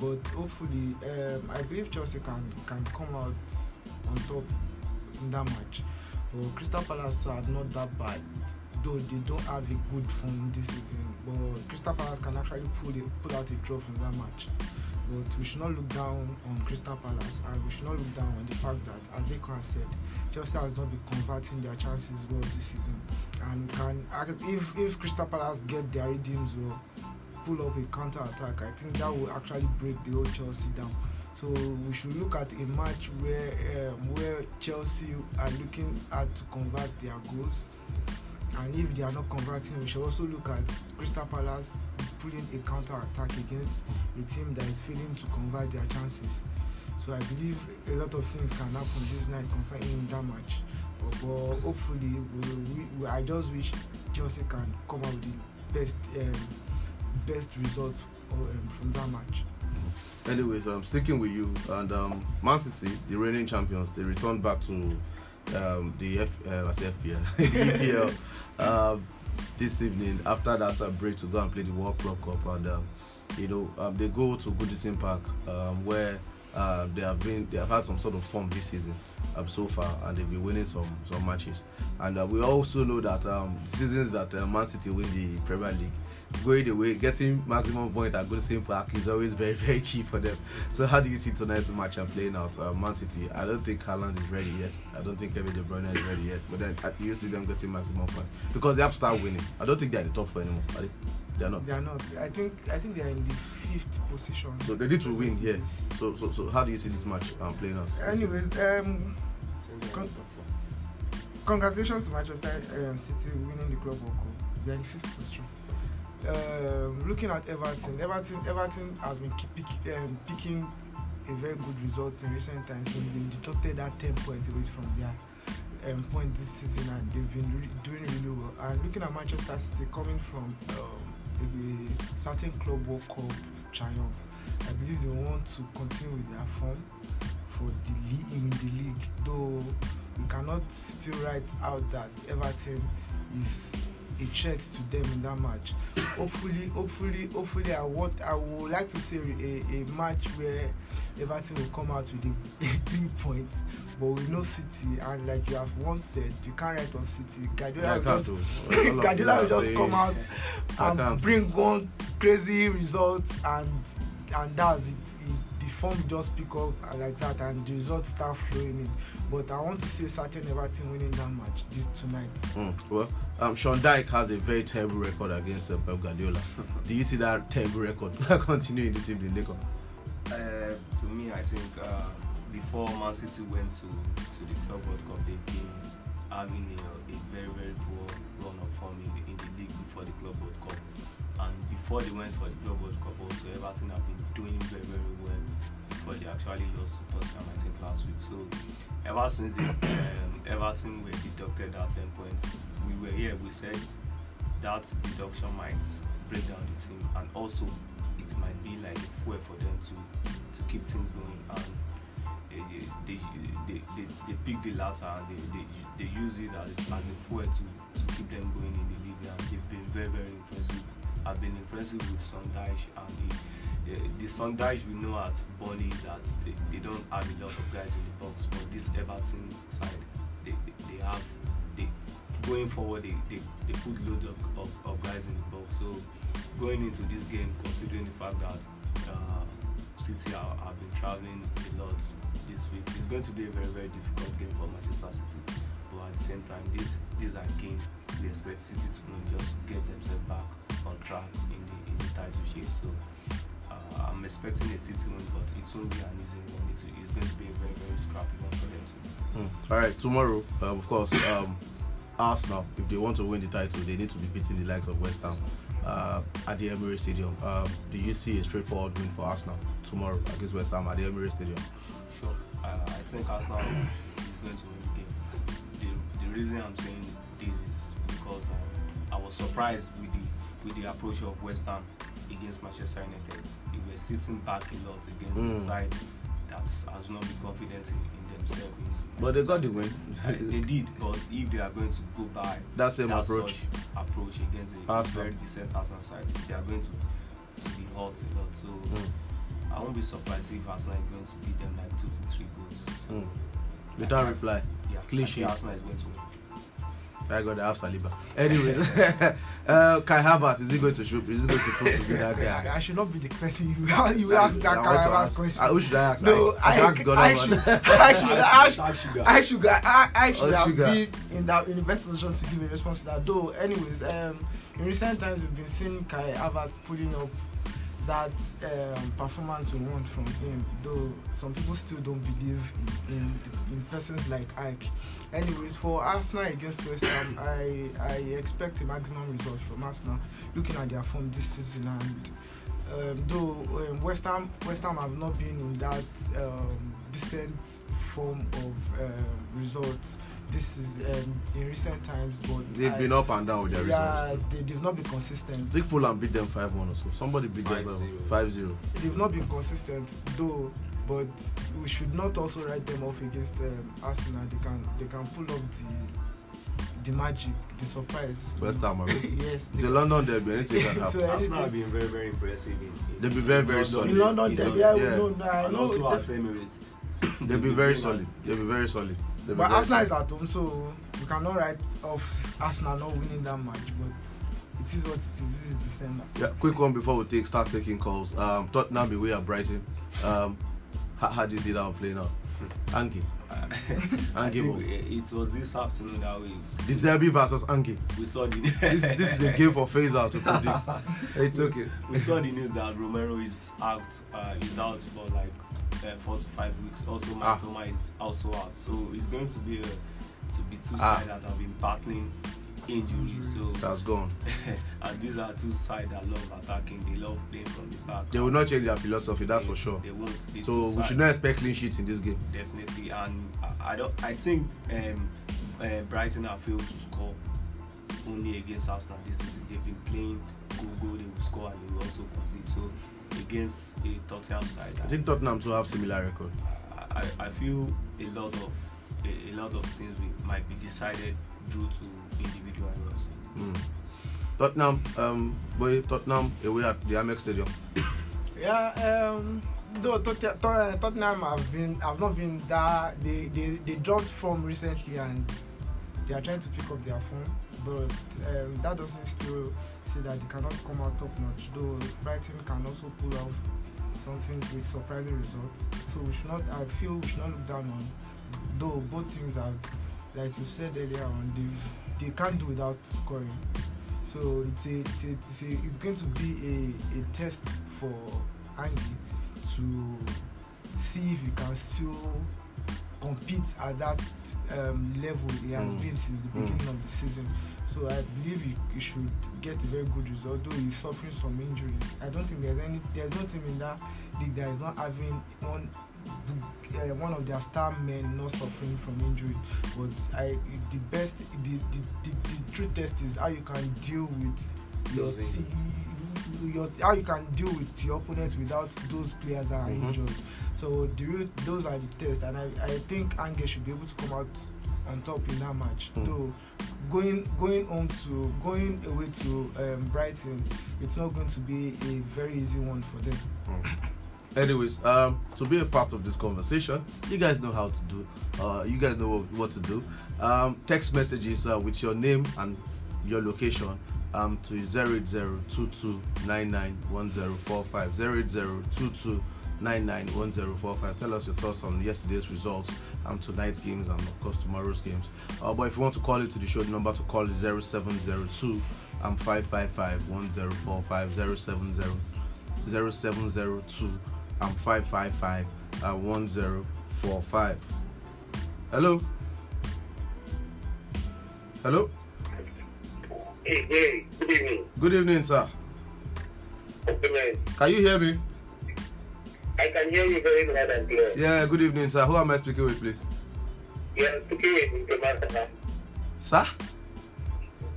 but hopefully, um, I believe Chelsea can can come out on top in that match. But Crystal Palace too are not that bad, though they don't have a good form this season. But Crystal Palace can actually pull it, pull out a draw from that match. But we should not look down on Crystal Palace and we should not look down on the fact that, as Deco has said, Chelsea has not been converting their chances well this season. And can if if Crystal Palace get their redeems well, pull up a counter attack, I think that will actually break the whole Chelsea down. So we should look at a match where um, where Chelsea are looking at to convert their goals And if they are not converting, we should also look at Crystal Palace putting a counter attack against a team that is failing to convert their chances. So I believe a lot of things can happen this night concerning that match. But, but hopefully, we, we, I just wish Chelsea can come out with the best um, best results um, from that match. Anyways, I'm sticking with you. And um, Man City, the reigning champions, they returned back to um, the F, uh, I say FPL, EPL um, this evening after that uh, break to go and play the World Club Cup. And um, you know, um, they go to Goodison Park um, where uh, they have been, they have had some sort of form this season um, so far, and they've been winning some some matches. And uh, we also know that um, seasons that uh, Man City win the Premier League going away, getting maximum point at Goodison Park is always very, very key for them. So, how do you see tonight's match and playing out? Uh, Man City, I don't think Haaland is ready yet. I don't think Kevin De Bruyne is ready yet. But then uh, you see them getting maximum point because they have to start winning. I don't think they're in the top four anymore. Are they? They're not. They are not. I think I think they are in the fifth position. So they need to win here. So, so, so how do you see this match um, playing out? Anyways, um, con- congratulations to Manchester um, City winning the Club World Cup. They are in fifth position. Um, looking at Everton, Everton, Everton has been pick, um, picking a very good results in recent times. So they deducted that 10 points away from their um, point this season, and they've been re- doing really well. And looking at Manchester City coming from um, a, certain Club World Cup triumph, I believe they want to continue with their form for the league in the league. Though we cannot still write out that Everton is a threat to them in that match. Hopefully, hopefully, hopefully, I want, I would like to see a, a match where Everton will come out with a, a three points. But we know City, and like you have once said, you can't write on City. Guardiola will just, Guardiola will just come out and bring one crazy result, and and that's it. It form just pick up like that, and the results start flowing in. But I want to see certain Everton winning that match this tonight. Mm, well, um, Sean Dyche has a very terrible record against uh, Pep Guardiola. Do you see that terrible record continuing this evening, Nico? Uh, to me, I think uh, before Man City went to, to the Club World Cup, they've been having a, a very, very poor run of form in the, in the league before the Club World Cup. And before they went for the Club World Cup, also Everton have been doing very, very well before they actually lost to Tottenham, I think, last week. So ever since they, um, Everton were deducted at 10 points, we were here, we said that deduction might break down the team. And also it might be like a fuel for them to to keep things going. And they they, they, they pick the latter and they, they, they use it as, as a fuel to, to keep them going in the league. And they've been very very impressive. I've been impressive with Sean Dyche and the the, Sean Dyche we know at Burnley that they, they don't have a lot of guys in the box but this Everton side they, they, they have they going forward they, they, they put loads of, of, of guys in the box. So going into this game considering the fact that uh, City are, have been traveling a lot this week it's going to be a very very difficult game for Manchester City. But at the same time this these are games we expect City to just get themselves back on track in the in the title chase so I'm expecting a City win but it won't be an easy one it, it's going to be a very very scrappy one for them too Mm. All right, tomorrow, um, of course, um, Arsenal, if they want to win the title, they need to be beating the likes of West Ham uh, at the Emirates Stadium. Um, do you see a straightforward win for Arsenal tomorrow against West Ham at the Emirates Stadium? Sure. Uh, I think Arsenal is going to win the game. The, the reason I'm saying this is because um, I was surprised with the with the approach of West Ham against Manchester United. Sitting back a lot against Mm. a side that has not been confident in, in themselves. In, But they got the win. They did, but if they are going to go by That same that approach. such approach against a Arsenal. very decent Arsenal side, they are going to, to be hot a lot. So Mm. I won't be surprised if Arsenal is going to beat them like two to three goals. So, Mm. Without reply. Yeah, Clean I think sheet. Arsenal is going to I got the half Saliba. Anyways, uh, Kai Havertz, is he going to show? Is he going to prove to be that guy? I should not be the person you you ask that I kind want to of ask- question. uh, Who should I ask? No, I, I, ask God I, should, I should, I should, Dark sugar. I should, I, I should Oh, have sugar. been in that in the best position to give a response to that. Though, anyways, um, in recent times we've been seeing Kai Havertz pulling up that um, performance we want from him. Though some people still don't believe in, in, in persons like Ike. Anyways, for Arsenal against West Ham, I I expect a maximum result from Arsenal. Looking at their form this season, and um, though um, West Ham West Ham have not been in that um, decent form of um, results this is um, in recent times, but They've I- been up and down with their yeah, results. they, they've not been consistent. I think Fulham beat them 5 1 or so. Somebody beat them 5-0. 5 0. They've not been consistent though, but we should not also write them off against um, Arsenal. They can they can pull up the the magic, the surprise. West Ham, abi? yes. It's they- a London derby, anything can So, happen. anything- Arsenal have been very, very impressive. In, in, They've been very, very solid. in London, in they, London. yeah, Yeah. no, no, I and know. also at def- They'll be very solid. They'll be very solid. They'll but very Arsenal is at home, so we cannot write off Arsenal not winning that match. But it is what it is. This is December. Yeah, quick one before we take start taking calls. Um, Tottenham away at Brighton. Um, how, how do you see that one playing out? Anki. I Anki. think it was this afternoon that we De Zerbi versus Anki. we saw the This, this is a game for phase out to predict. It's okay. we saw the news that Romero is out uh, is out for like uh, four to five weeks. Also, Ah. Matoma is also out, so it's going to be a, to be two Ah. sides that have been battling injuries. So That's gone. and these are two sides that love attacking. They love playing from the back. They will not change their philosophy, that's for sure. They won't. The So we should not expect clean sheets in this game. definitely. And I, I don't. I think um, uh, Brighton have failed to score only against Arsenal this season. They've been playing go go. They will score and they will also concede. So against a Tottenham side, I think Tottenham too have similar record. I, I feel a lot of a, a lot of things we might be decided due to individual errors. Mm. Tottenham, um, boy, Tottenham away at the Amex Stadium. Yeah, um, though Tot- Tot- uh, Tottenham have been have not been that they, they they dropped form recently and they are trying to pick up their form, but um, that doesn't still that they cannot come out top notch. Though Brighton can also pull off something with surprising results, so we should not. I feel we should not look down on. Though both teams are, like you said earlier on, they they can't do without scoring. So it's a, it's, a, it's, a, it's going to be a, a test for Ange to see if he can still compete at that um, level he has Mm. been since the Mm. beginning of the season. So I believe he, he should get a very good result, though he's suffering some injuries. I don't think there's any there's no team in that league that is not having one uh, one of their star men not suffering from injury. But I the best the, the, the, the true test is how you can deal with your Those te- your how you can deal with your opponents without those players that are Mhm. injured. So the those are the tests, and I, I think Ange should be able to come out on top in that match. Mm. Though going going home to going away to um, Brighton, it's not going to be a very easy one for them. Anyways, um, to be a part of this conversation, you guys know how to do. Uh, you guys know what, what to do. Um, text messages uh, with your name and your location um, to 08022991045. 08022991045. Tell us your thoughts on yesterday's results, and tonight's games, and of course tomorrow's games. Uh, but if you want to call it to the show, the number to call is 0702 um, 555 1045 070 0702 and 555 uh, 1045. Hello? Hello? Hey, hey, good evening. Good evening, sir. Good evening. Can you hear me? I can hear you very loud and clear. Yeah, good evening, sir. Who am I speaking with, please? Yeah, speaking with Nkema. Sir?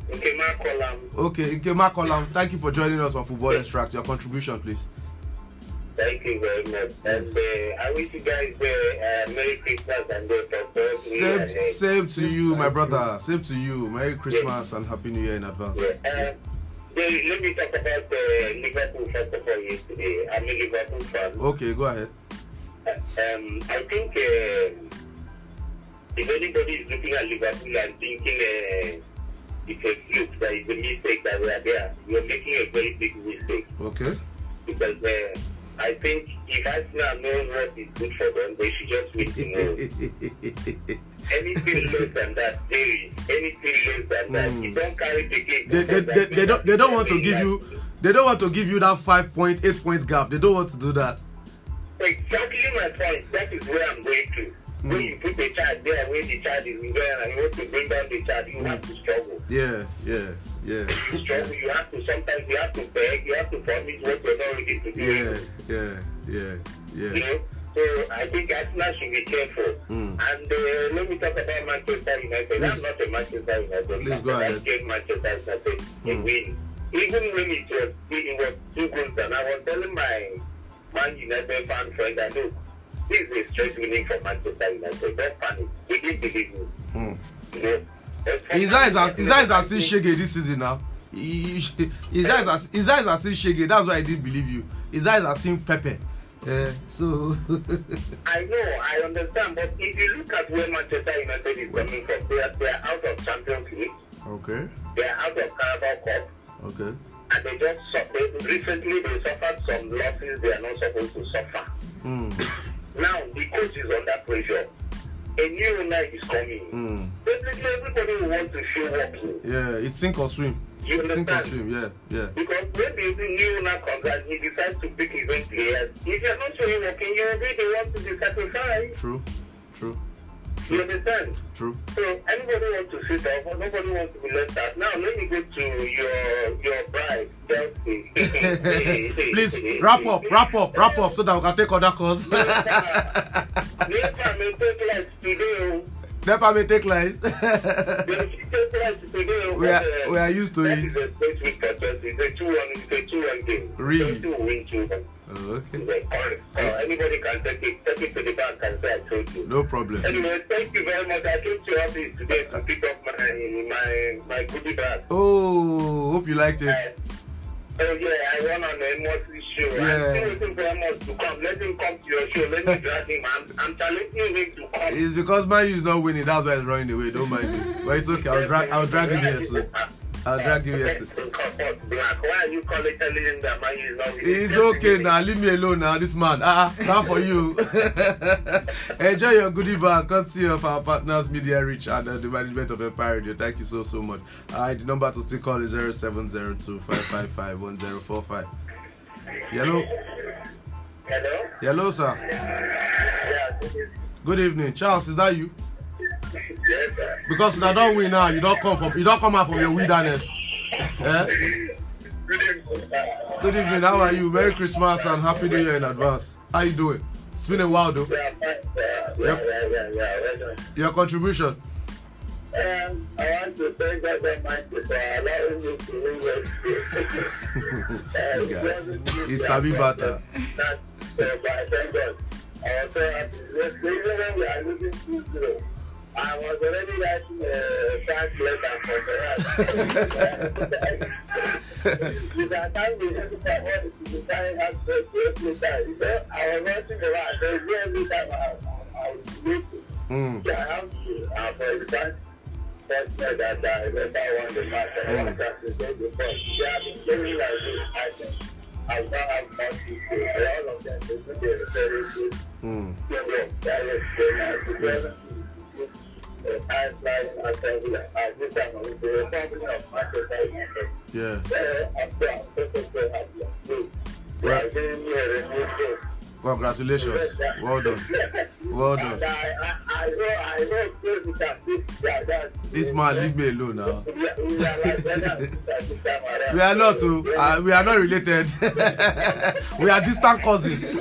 Nkema Kolam. Okay, Ikema Kolam, thank you for joining us on Football Extract. Your contribution, please. Thank you very much. And uh, I wish you guys uh, uh, Merry Christmas and uh, New Year Same, ahead. same to you, my brother. Same to you. Merry Christmas and Happy New Year in advance. Yeah. Let me talk about uh, Liverpool first of all yesterday. I'm a Liverpool fan. Okay, go ahead. Um, I think uh, if anybody is looking at Liverpool and thinking uh, it's a fluke, that is a mistake that we are there, you're making a very big mistake. Okay. Because uh, I think if Arsenal know what is good for them, they should just win tomorrow. anything less than that, is anything less than that. Mm. You don't carry the game. they, they, they, they don't they don't want to give you they don't want to give you that five point, eight point gap. They don't want to do that. Exactly my point. That is where I'm going to. When Mm. you put the child there, when the child is there and you want to bring down the child, you have to struggle. Yeah, yeah, yeah, You struggle. You have to sometimes you have to beg. You have to promise what you're not ready to do. yeah, yeah, yeah, You yeah. know. So I think Arsenal should be careful. Mm. And uh, let me talk about Manchester United. I'm not a Manchester United. Please go but I ahead. gave Manchester United a Mm. win. Even when it was it was two goals and I was telling my Man United fan friend I look, this is a straight winning for Manchester United. Don't panic. He didn't believe me. Mm. You know. His eyes are his eyes are seeing Shege this season now. He- His eyes are his eyes are seeing Shege. That's why I didn't believe you. His eyes are seeing Pepe. Uh, so I know, I understand, but if you look at where Manchester United is coming from, they are, they are out of Champions League, okay, they are out of Carabao Cup, okay. and they just suffered. Recently, they suffered some losses they are not supposed to suffer. Mm. Now, the coach is under pressure. A new owner is coming. Mm. Basically, everybody will want to show up. Yeah, it's sink or swim. You It's sink or swim. Yeah, yeah. Because when the new owner comes and he decides to pick his own players, if you're not showing working, you will be the one to be sacrificed. True, You understand? true. So anybody wants to sit down, but nobody wants to be left out. Now let me go to your your bride. Please wrap up, wrap up, wrap up, so that we can take other calls. Never may take life today. oh. Never may take lies. They should take life today. oh, we are uh, we are used to it. is a great week for Chelsea. It's a two-one. It's a two-one game. Really? Chelsea will win two-one. Oh, okay, It's a correct. Anybody can take it, take it to the bank and say I told you. no problem. Anyway, thank you very much. I came to your office today to pick up my my my goodie bag. Oh, hope you liked it. Uh, Oh yeah, I went on the Amos show. Yeah. I'm still waiting for Amos to come. Let him come to your show. Let me drag him. I'm, I'm challenging him to come. It's because Man is not winning. That's why it's running away. Don't mind it. But it's okay. I'll drag. I'll drag him here soon. I'll drag him here soon. Black. Why are you calling telling him that man is not? It's okay now. Leave me alone now. This man. Ah, uh, not for you. Enjoy your goodie bag. Courtesy of our partners, Media Reach and uh, the management of Empire Radio. Thank you so so much. Uh, the number to still call is 0702 555 1045. Hello. Hello? Hello, sir. Yeah. Good evening. Charles, is that you? Yes, sir. Because you don't win now, you don't come from you don't come out from your wilderness. Eh? Good evening. Good evening, how are you? Merry Christmas and Happy New Year in advance. How you doing? It's been a while though. Yeah. Yeah, yeah, yeah, yeah. Well done. Your contribution. Um, I want to thank God Almighty for allowing me to win this. Guy. He's Sabi Bata. That's so, but thank God. I was so happy. Reason when we are losing 2 0, I was already writing a thank letter for every time I want to be signing up to. You I was watching the match, so every time I, I, I was. Mm. Yeah, I have to, first night that I won the match I got to have been playing like this. I I have to. All of them, they the very good Mm. That is very I fly assembly. I this time with the Republic of Manchester United. Yeah. Uh. They are giving me a renewed. Congratulations. Well done. Well done. And I, I, I know, I know, close it up. This, man leave me alone now. We are, not too. Uh, we are not related. we are distant cousins.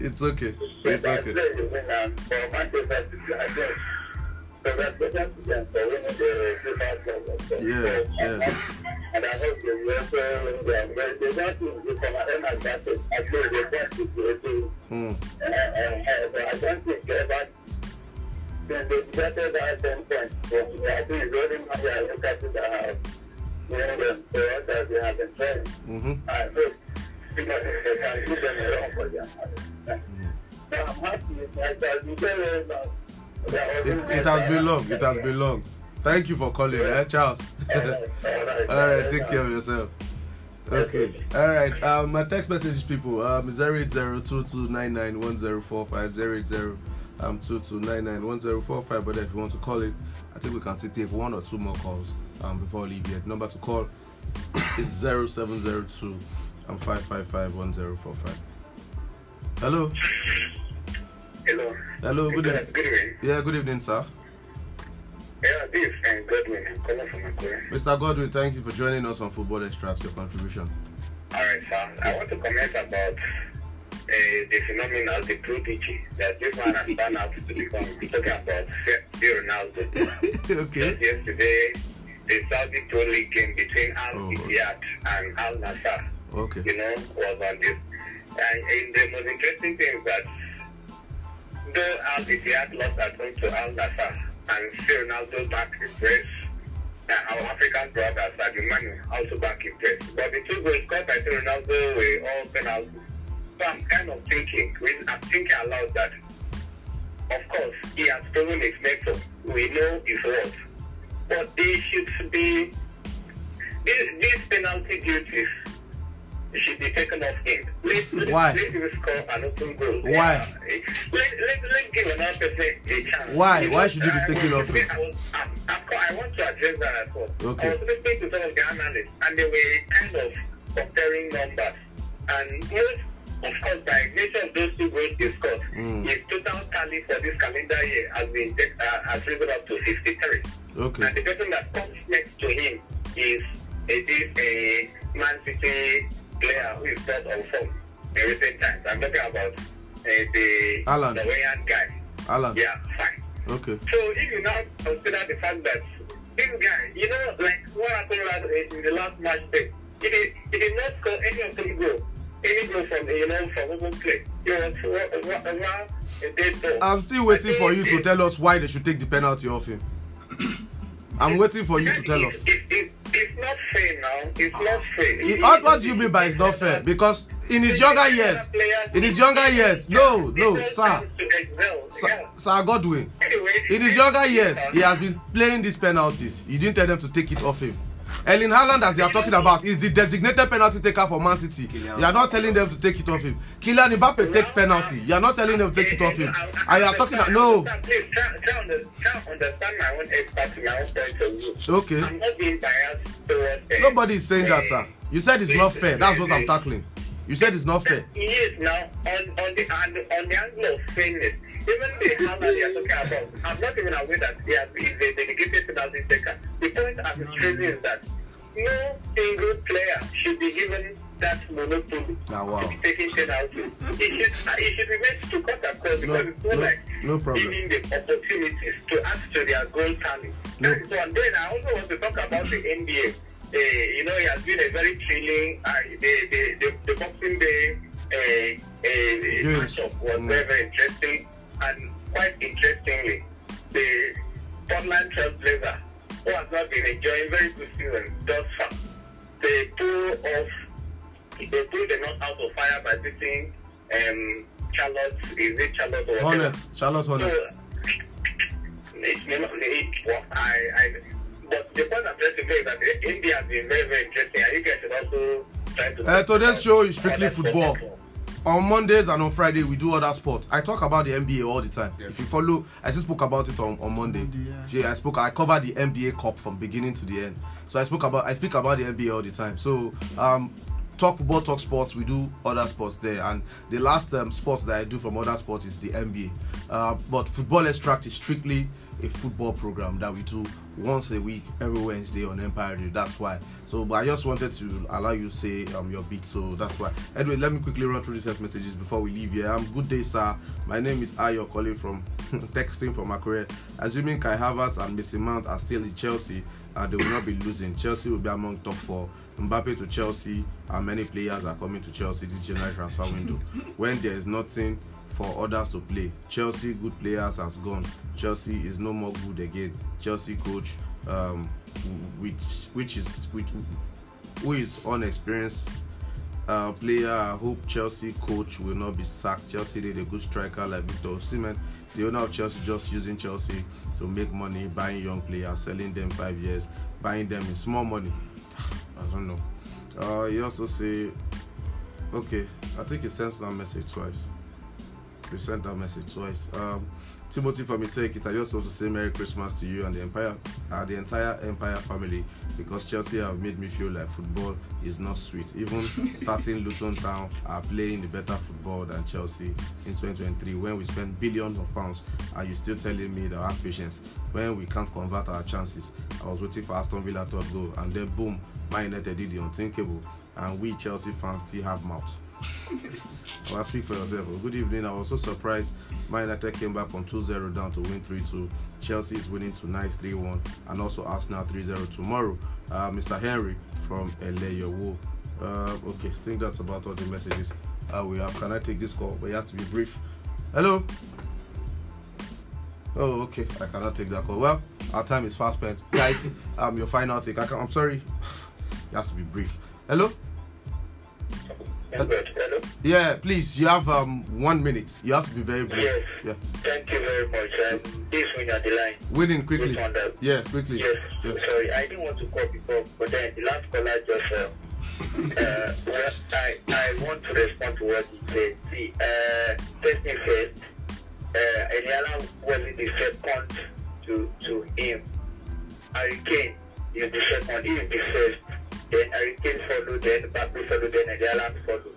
It's okay. It's okay. say, when I'm for Manchester City, I guess. Congratulations to them for winning the FIFA Cup. So, Yeah, yeah. And I hope they will also win them. But they don't think they come at them advantage. I feel they want to do. Mm. Uh, uh, uh, I don't think ever then they getted that ten points. I think it's only Maya look at it that have won them for us have been playing. Mm-hmm. I hope It has been long. It, has been long. It has been long. Thank you for calling, eh, Charles. All right, take care of yourself. Okay. All right. Um, my text message people um zero eight zero two two nine nine one zero four five zero eight zero um, 22991045. But if you want to call it, I think we can still take one or two more calls um, before we leave here. The number to call is 0702 and 555-1045. Hello. Hello. Hello, good evening. Good evening. Yeah, good evening, sir. Yeah, this is uh, Godwin. I'm calling from Akure. Mr. Godwin, thank you for joining us on Football Extracts, your contribution. All right, sir. I want to comment about uh, the phenomenon of the prodigy that this man has turned out to become. Talking about Ronaldo. okay. Just yesterday, the Saudi Pro League game between Al Oh. Ittihad and Al Nassr, Okay. you know, was on this. And, and the most interesting thing is that though Al Ittihad lost at home to Al Nassr and Phil Ronaldo back in press, our African brothers, Sadio Mane, also back in press. But the two goals scored by Ronaldo were all penalties. So I'm kind of thinking, I'm thinking aloud that, of course, he has proven his mettle. We know his worth. But they should be, these, these penalty duties should be taken off him. Let, let, Why? Let him score an open goal. Why? Yeah. Let, let, let's give another person a chance. Why? You Why should he be taken off him? I, was, I, I, I want to address that as well. Okay. I was listening to some of the analysts, and they were kind of comparing numbers. And most, of course, by nature of those two goals they scored, Mm. his total tally for this calendar year has been uh, has risen up to 53. Okay. And the person that comes next to him is a, this a Man City player who is not on form in recent times. I'm talking about uh, the Alan. Norwegian guy. Alan. Yeah, fine. Okay. So if you now consider the fact that this guy, you know, like what happened last, in the last match day, he did, he did not score any of the goal, any goal from you know from open play. He was around a dead ball. I'm still waiting for you to tell us why they should take the penalty off him. I'm waiting for you to tell us. It, it, it's not fair now. It's not fair. It- What, what do you mean by it's not fair? Because in his younger years, in his younger years, no, no, sir, sir, sir Godwin, in his younger years, he has been playing these penalties. You didn't tell them to take it off him. Erling Haaland, as you are talking about, is the designated penalty taker for Man City. You are not telling them to take it off him. Kylian Mbappe takes penalty. You are not telling them to take it off him. And you are talking about no. Please try, try, under, try understand my own expertise, my own point of view. Okay. I'm not being biased towards. Uh, Nobody is saying that, sir. You said it's not fair. That's what I'm tackling. You said it's not fair. He is now on, on, the- on the angle of fairness. Even the Haaland you are talking about, I'm not even aware that he has is a dedicated penalty taker. The point I'm raising is that no single player should be given that monopoly Ah, wow. to be taking penalties. It should uh, it should be made to cut across because No, it's more no, like no problem. giving them opportunities to add to their goal tally. No. That is one. Then I also want to talk about the NBA. Uh, you know, it has been a very thrilling. Uh, the, the, the, the Boxing Day uh, uh, matchup was Mm. very, very interesting. And quite interestingly, the Portland Trail Blazer, who has not been enjoying very good season thus far, they pull off, they pulled them out of fire by beating um, Charlotte, is it Charlotte or? Hornets, Charlotte Hornets. So, it's not, it, well, I, I, but the point I'm trying to make is that India has been very, very interesting, and you guys should also try to. Uh, today's show is strictly sports football. On Mondays and on Friday, we do other sport. I talk about the NBA all the time. Yes. If you follow, I still spoke about it on, on Monday. Monday, Yeah, I spoke. I covered the NBA Cup from beginning to the end. So I spoke about. I speak about the NBA all the time. So um, talk football, talk sports. We do other sports there, and the last um, sports that I do from other sports is the NBA. Uh, but football extract is strictly a football program that we do once a week, every Wednesday on Empire Radio. That's why. So, but I just wanted to allow you to say um, your beat. So that's why. Anyway, let me quickly run through these text messages before we leave here. Um, good day, sir. My name is Ayo calling from texting from Akure. Assuming Kai Havertz and Mason Mount are still in Chelsea, uh, they will not be losing. Chelsea will be among top four. Mbappe to Chelsea, and many players are coming to Chelsea this January transfer window. when there is nothing for others to play, Chelsea good players has gone. Chelsea is no more good again. Chelsea coach, um, which which is which who is unexperienced uh, player. I hope Chelsea coach will not be sacked. Chelsea did a good striker like Victor Osimhen. The owner of Chelsea just using Chelsea to make money, buying young players, selling them five years, buying them in small money. I don't know. Uh, he also say, okay, I think he sent that message twice. You sent that message twice. Um, Timothy from Isekit, I just want to say Merry Christmas to you and the Empire, uh, the entire Empire family, because Chelsea have made me feel like football is not sweet. Even starting Luton Town are playing the better football than Chelsea in 2023 when we spend billions of pounds Are you still telling me that have patience when we can't convert our chances. I was waiting for Aston Villa to go and then boom, Man United did the unthinkable and we Chelsea fans still have mouth. Well, speak for yourself. Good evening. I was so surprised Man United came back from 2-0 down to win 3-2. Chelsea is winning tonight 3-1 and also Arsenal 3-0 tomorrow. Uh, Mr. Henry from Eleyowo. Uh, okay, I think that's about all the messages uh, we have. Can I take this call? But it has to be brief. Hello? Oh, okay. I cannot take that call. Well, our time is fast spent. Guys, um, your final take. I I'm sorry. it has to be brief. Hello? Hello? Yeah, please. You have um one minute. You have to be very brief. Yes. Yeah. Thank you very much. Um, this one on the line. Winning quickly. Yeah, quickly. Yes, Yeah. sorry, I didn't want to call before, but then the last caller just, uh, uh, well, I, I want to respond to what he said. See, uh, first thing first, uh, Eliana wasn't the second to, to him. Harry Kane is the second, he is the first. Then Harry Kane followed, then Baku followed, then Nigerians followed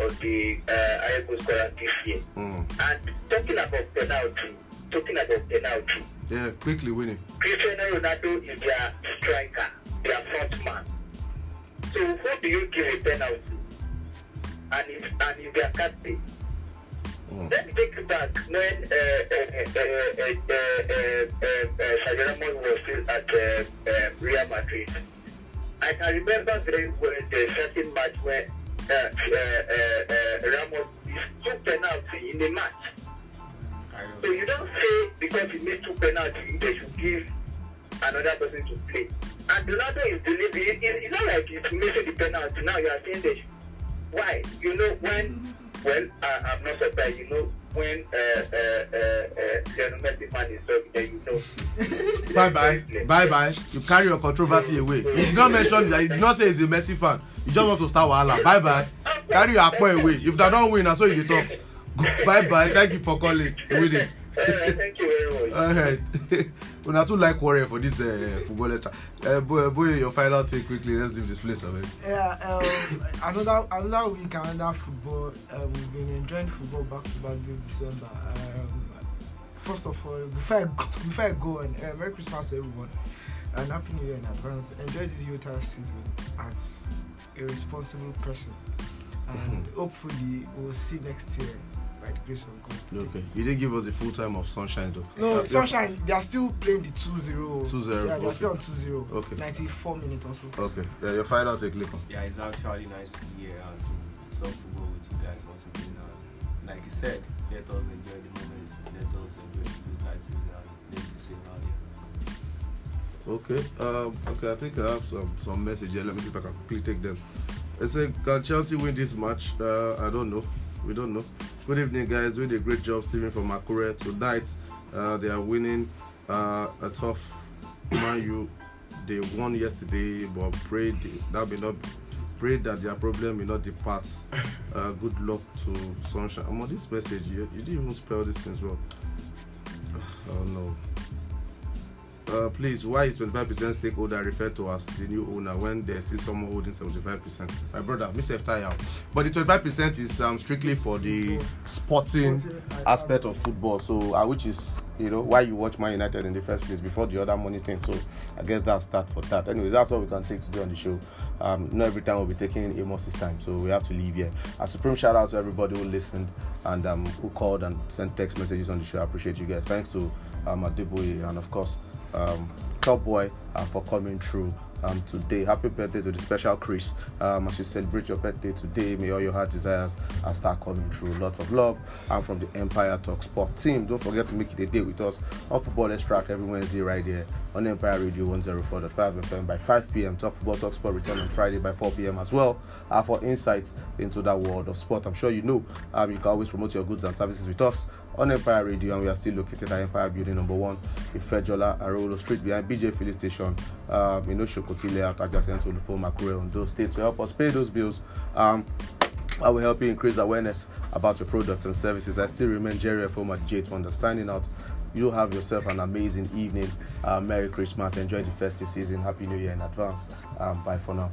of the uh, IECO scorer this year. Mm. And talking about penalty, talking about penalty. Yeah, quickly winning. Cristiano Ronaldo is their striker, their front man. So who do you give a penalty? And if and if they are captain. Hmm. Let me take it back when uh, uh, uh, Sergio Ramos was still at uh, uh, Real Madrid. I can remember very well the certain match where uh, uh, uh, uh, Ramos missed two penalties in a match. So you don't say because he missed two penalties, they should give another person to play. And Ronaldo is delivering. It, it, it's not like he's missing the penalty. Now you are saying should. Why? You know when? Well, I, I'm not surprised. You know when uh, uh, uh, uh, talking, then you know. Bye bye. Bye bye. You carry your controversy away. You did not mention that. You did not say he's a Messi fan. You just want to start wahala. Bye bye. Carry your akpo away. If they don't win, na so you dey talk. Bye bye. Thank you for calling. Winning. Uh, thank you very much. Alright. Una too like warrior for this uh, football extra. Uh, boy, boy, your final take quickly. Let's leave this place away. Yeah, um, another another week, another football. Um, we've been enjoying football back to back this December. Um, first of all, before I go, before I go on, uh, Merry Christmas to everyone and Happy New Year in advance. Enjoy this Utah season as a responsible person, and hopefully we'll see next year by the grace of God. Okay. You didn't give us a full time of sunshine though. No, Uh, Sunshine, they are still playing the 2 0. 2-0, Yeah, they are okay. still on 2 0. Okay. 94 minutes or so. Okay. Yeah, your final take, Lincoln. Yeah, it's actually nice to be here and to talk football with you guys once again. And like you said, let us enjoy the moment. Let us enjoy the guys season and make the same out here. Okay. Um, okay, I think I have some some message here. Let me see if I can quickly take them. I say, can Chelsea win this match? Uh, I don't know. We don't know. Good evening, guys. Doing a great job, Steven from Akure. Tonight, uh, they are winning uh, a tough Man U. They won yesterday, but prayed that may not pray that their problem may not depart. Uh, good luck to Sunshine. I'm on this message. You, you didn't even spell this things well. Oh no. Uh, please, why is 25% stakeholder referred to as the new owner when there's still someone holding 75%? My brother, Mr. Tire. But the 25% is um, strictly for the sporting aspect of football. So, uh, which is, you know, why you watch Man United in the first place before the other money thing. So, I guess that's that for that. Anyway, that's all we can take today on the show. Um, not every time we'll be taking Amos's time, so we have to leave here. A supreme shout out to everybody who listened and um, who called and sent text messages on the show. I appreciate you guys. Thanks to um, Adeboye and, of course, um, Top Boy uh, for coming through um, today. Happy birthday to the special Chris. Um, as you celebrate your birthday today, may all your heart desires uh, start coming true. Lots of love. I'm from the Empire Talk Sport team. Don't forget to make it a day with us on Football Extract every Wednesday right here on Empire Radio 104.5 FM by 5 p.m. Talk Football Talk Sport return on Friday by 4 p.m. as well uh, for insights into that world of sport. I'm sure you know um, you can always promote your goods and services with us on Empire Radio, and we are still located at Empire Building Number One, Ifejola Arolo Street, behind BJ Filling Station, um, in Oshokoti layout, adjacent to the former Makure on those states. To help us pay those bills, um, I will help you increase awareness about your products and services. I still remain Jerry F. at J Wonder signing out. You have yourself an amazing evening. Uh, Merry Christmas. Enjoy the festive season. Happy New Year in advance. Um, bye for now.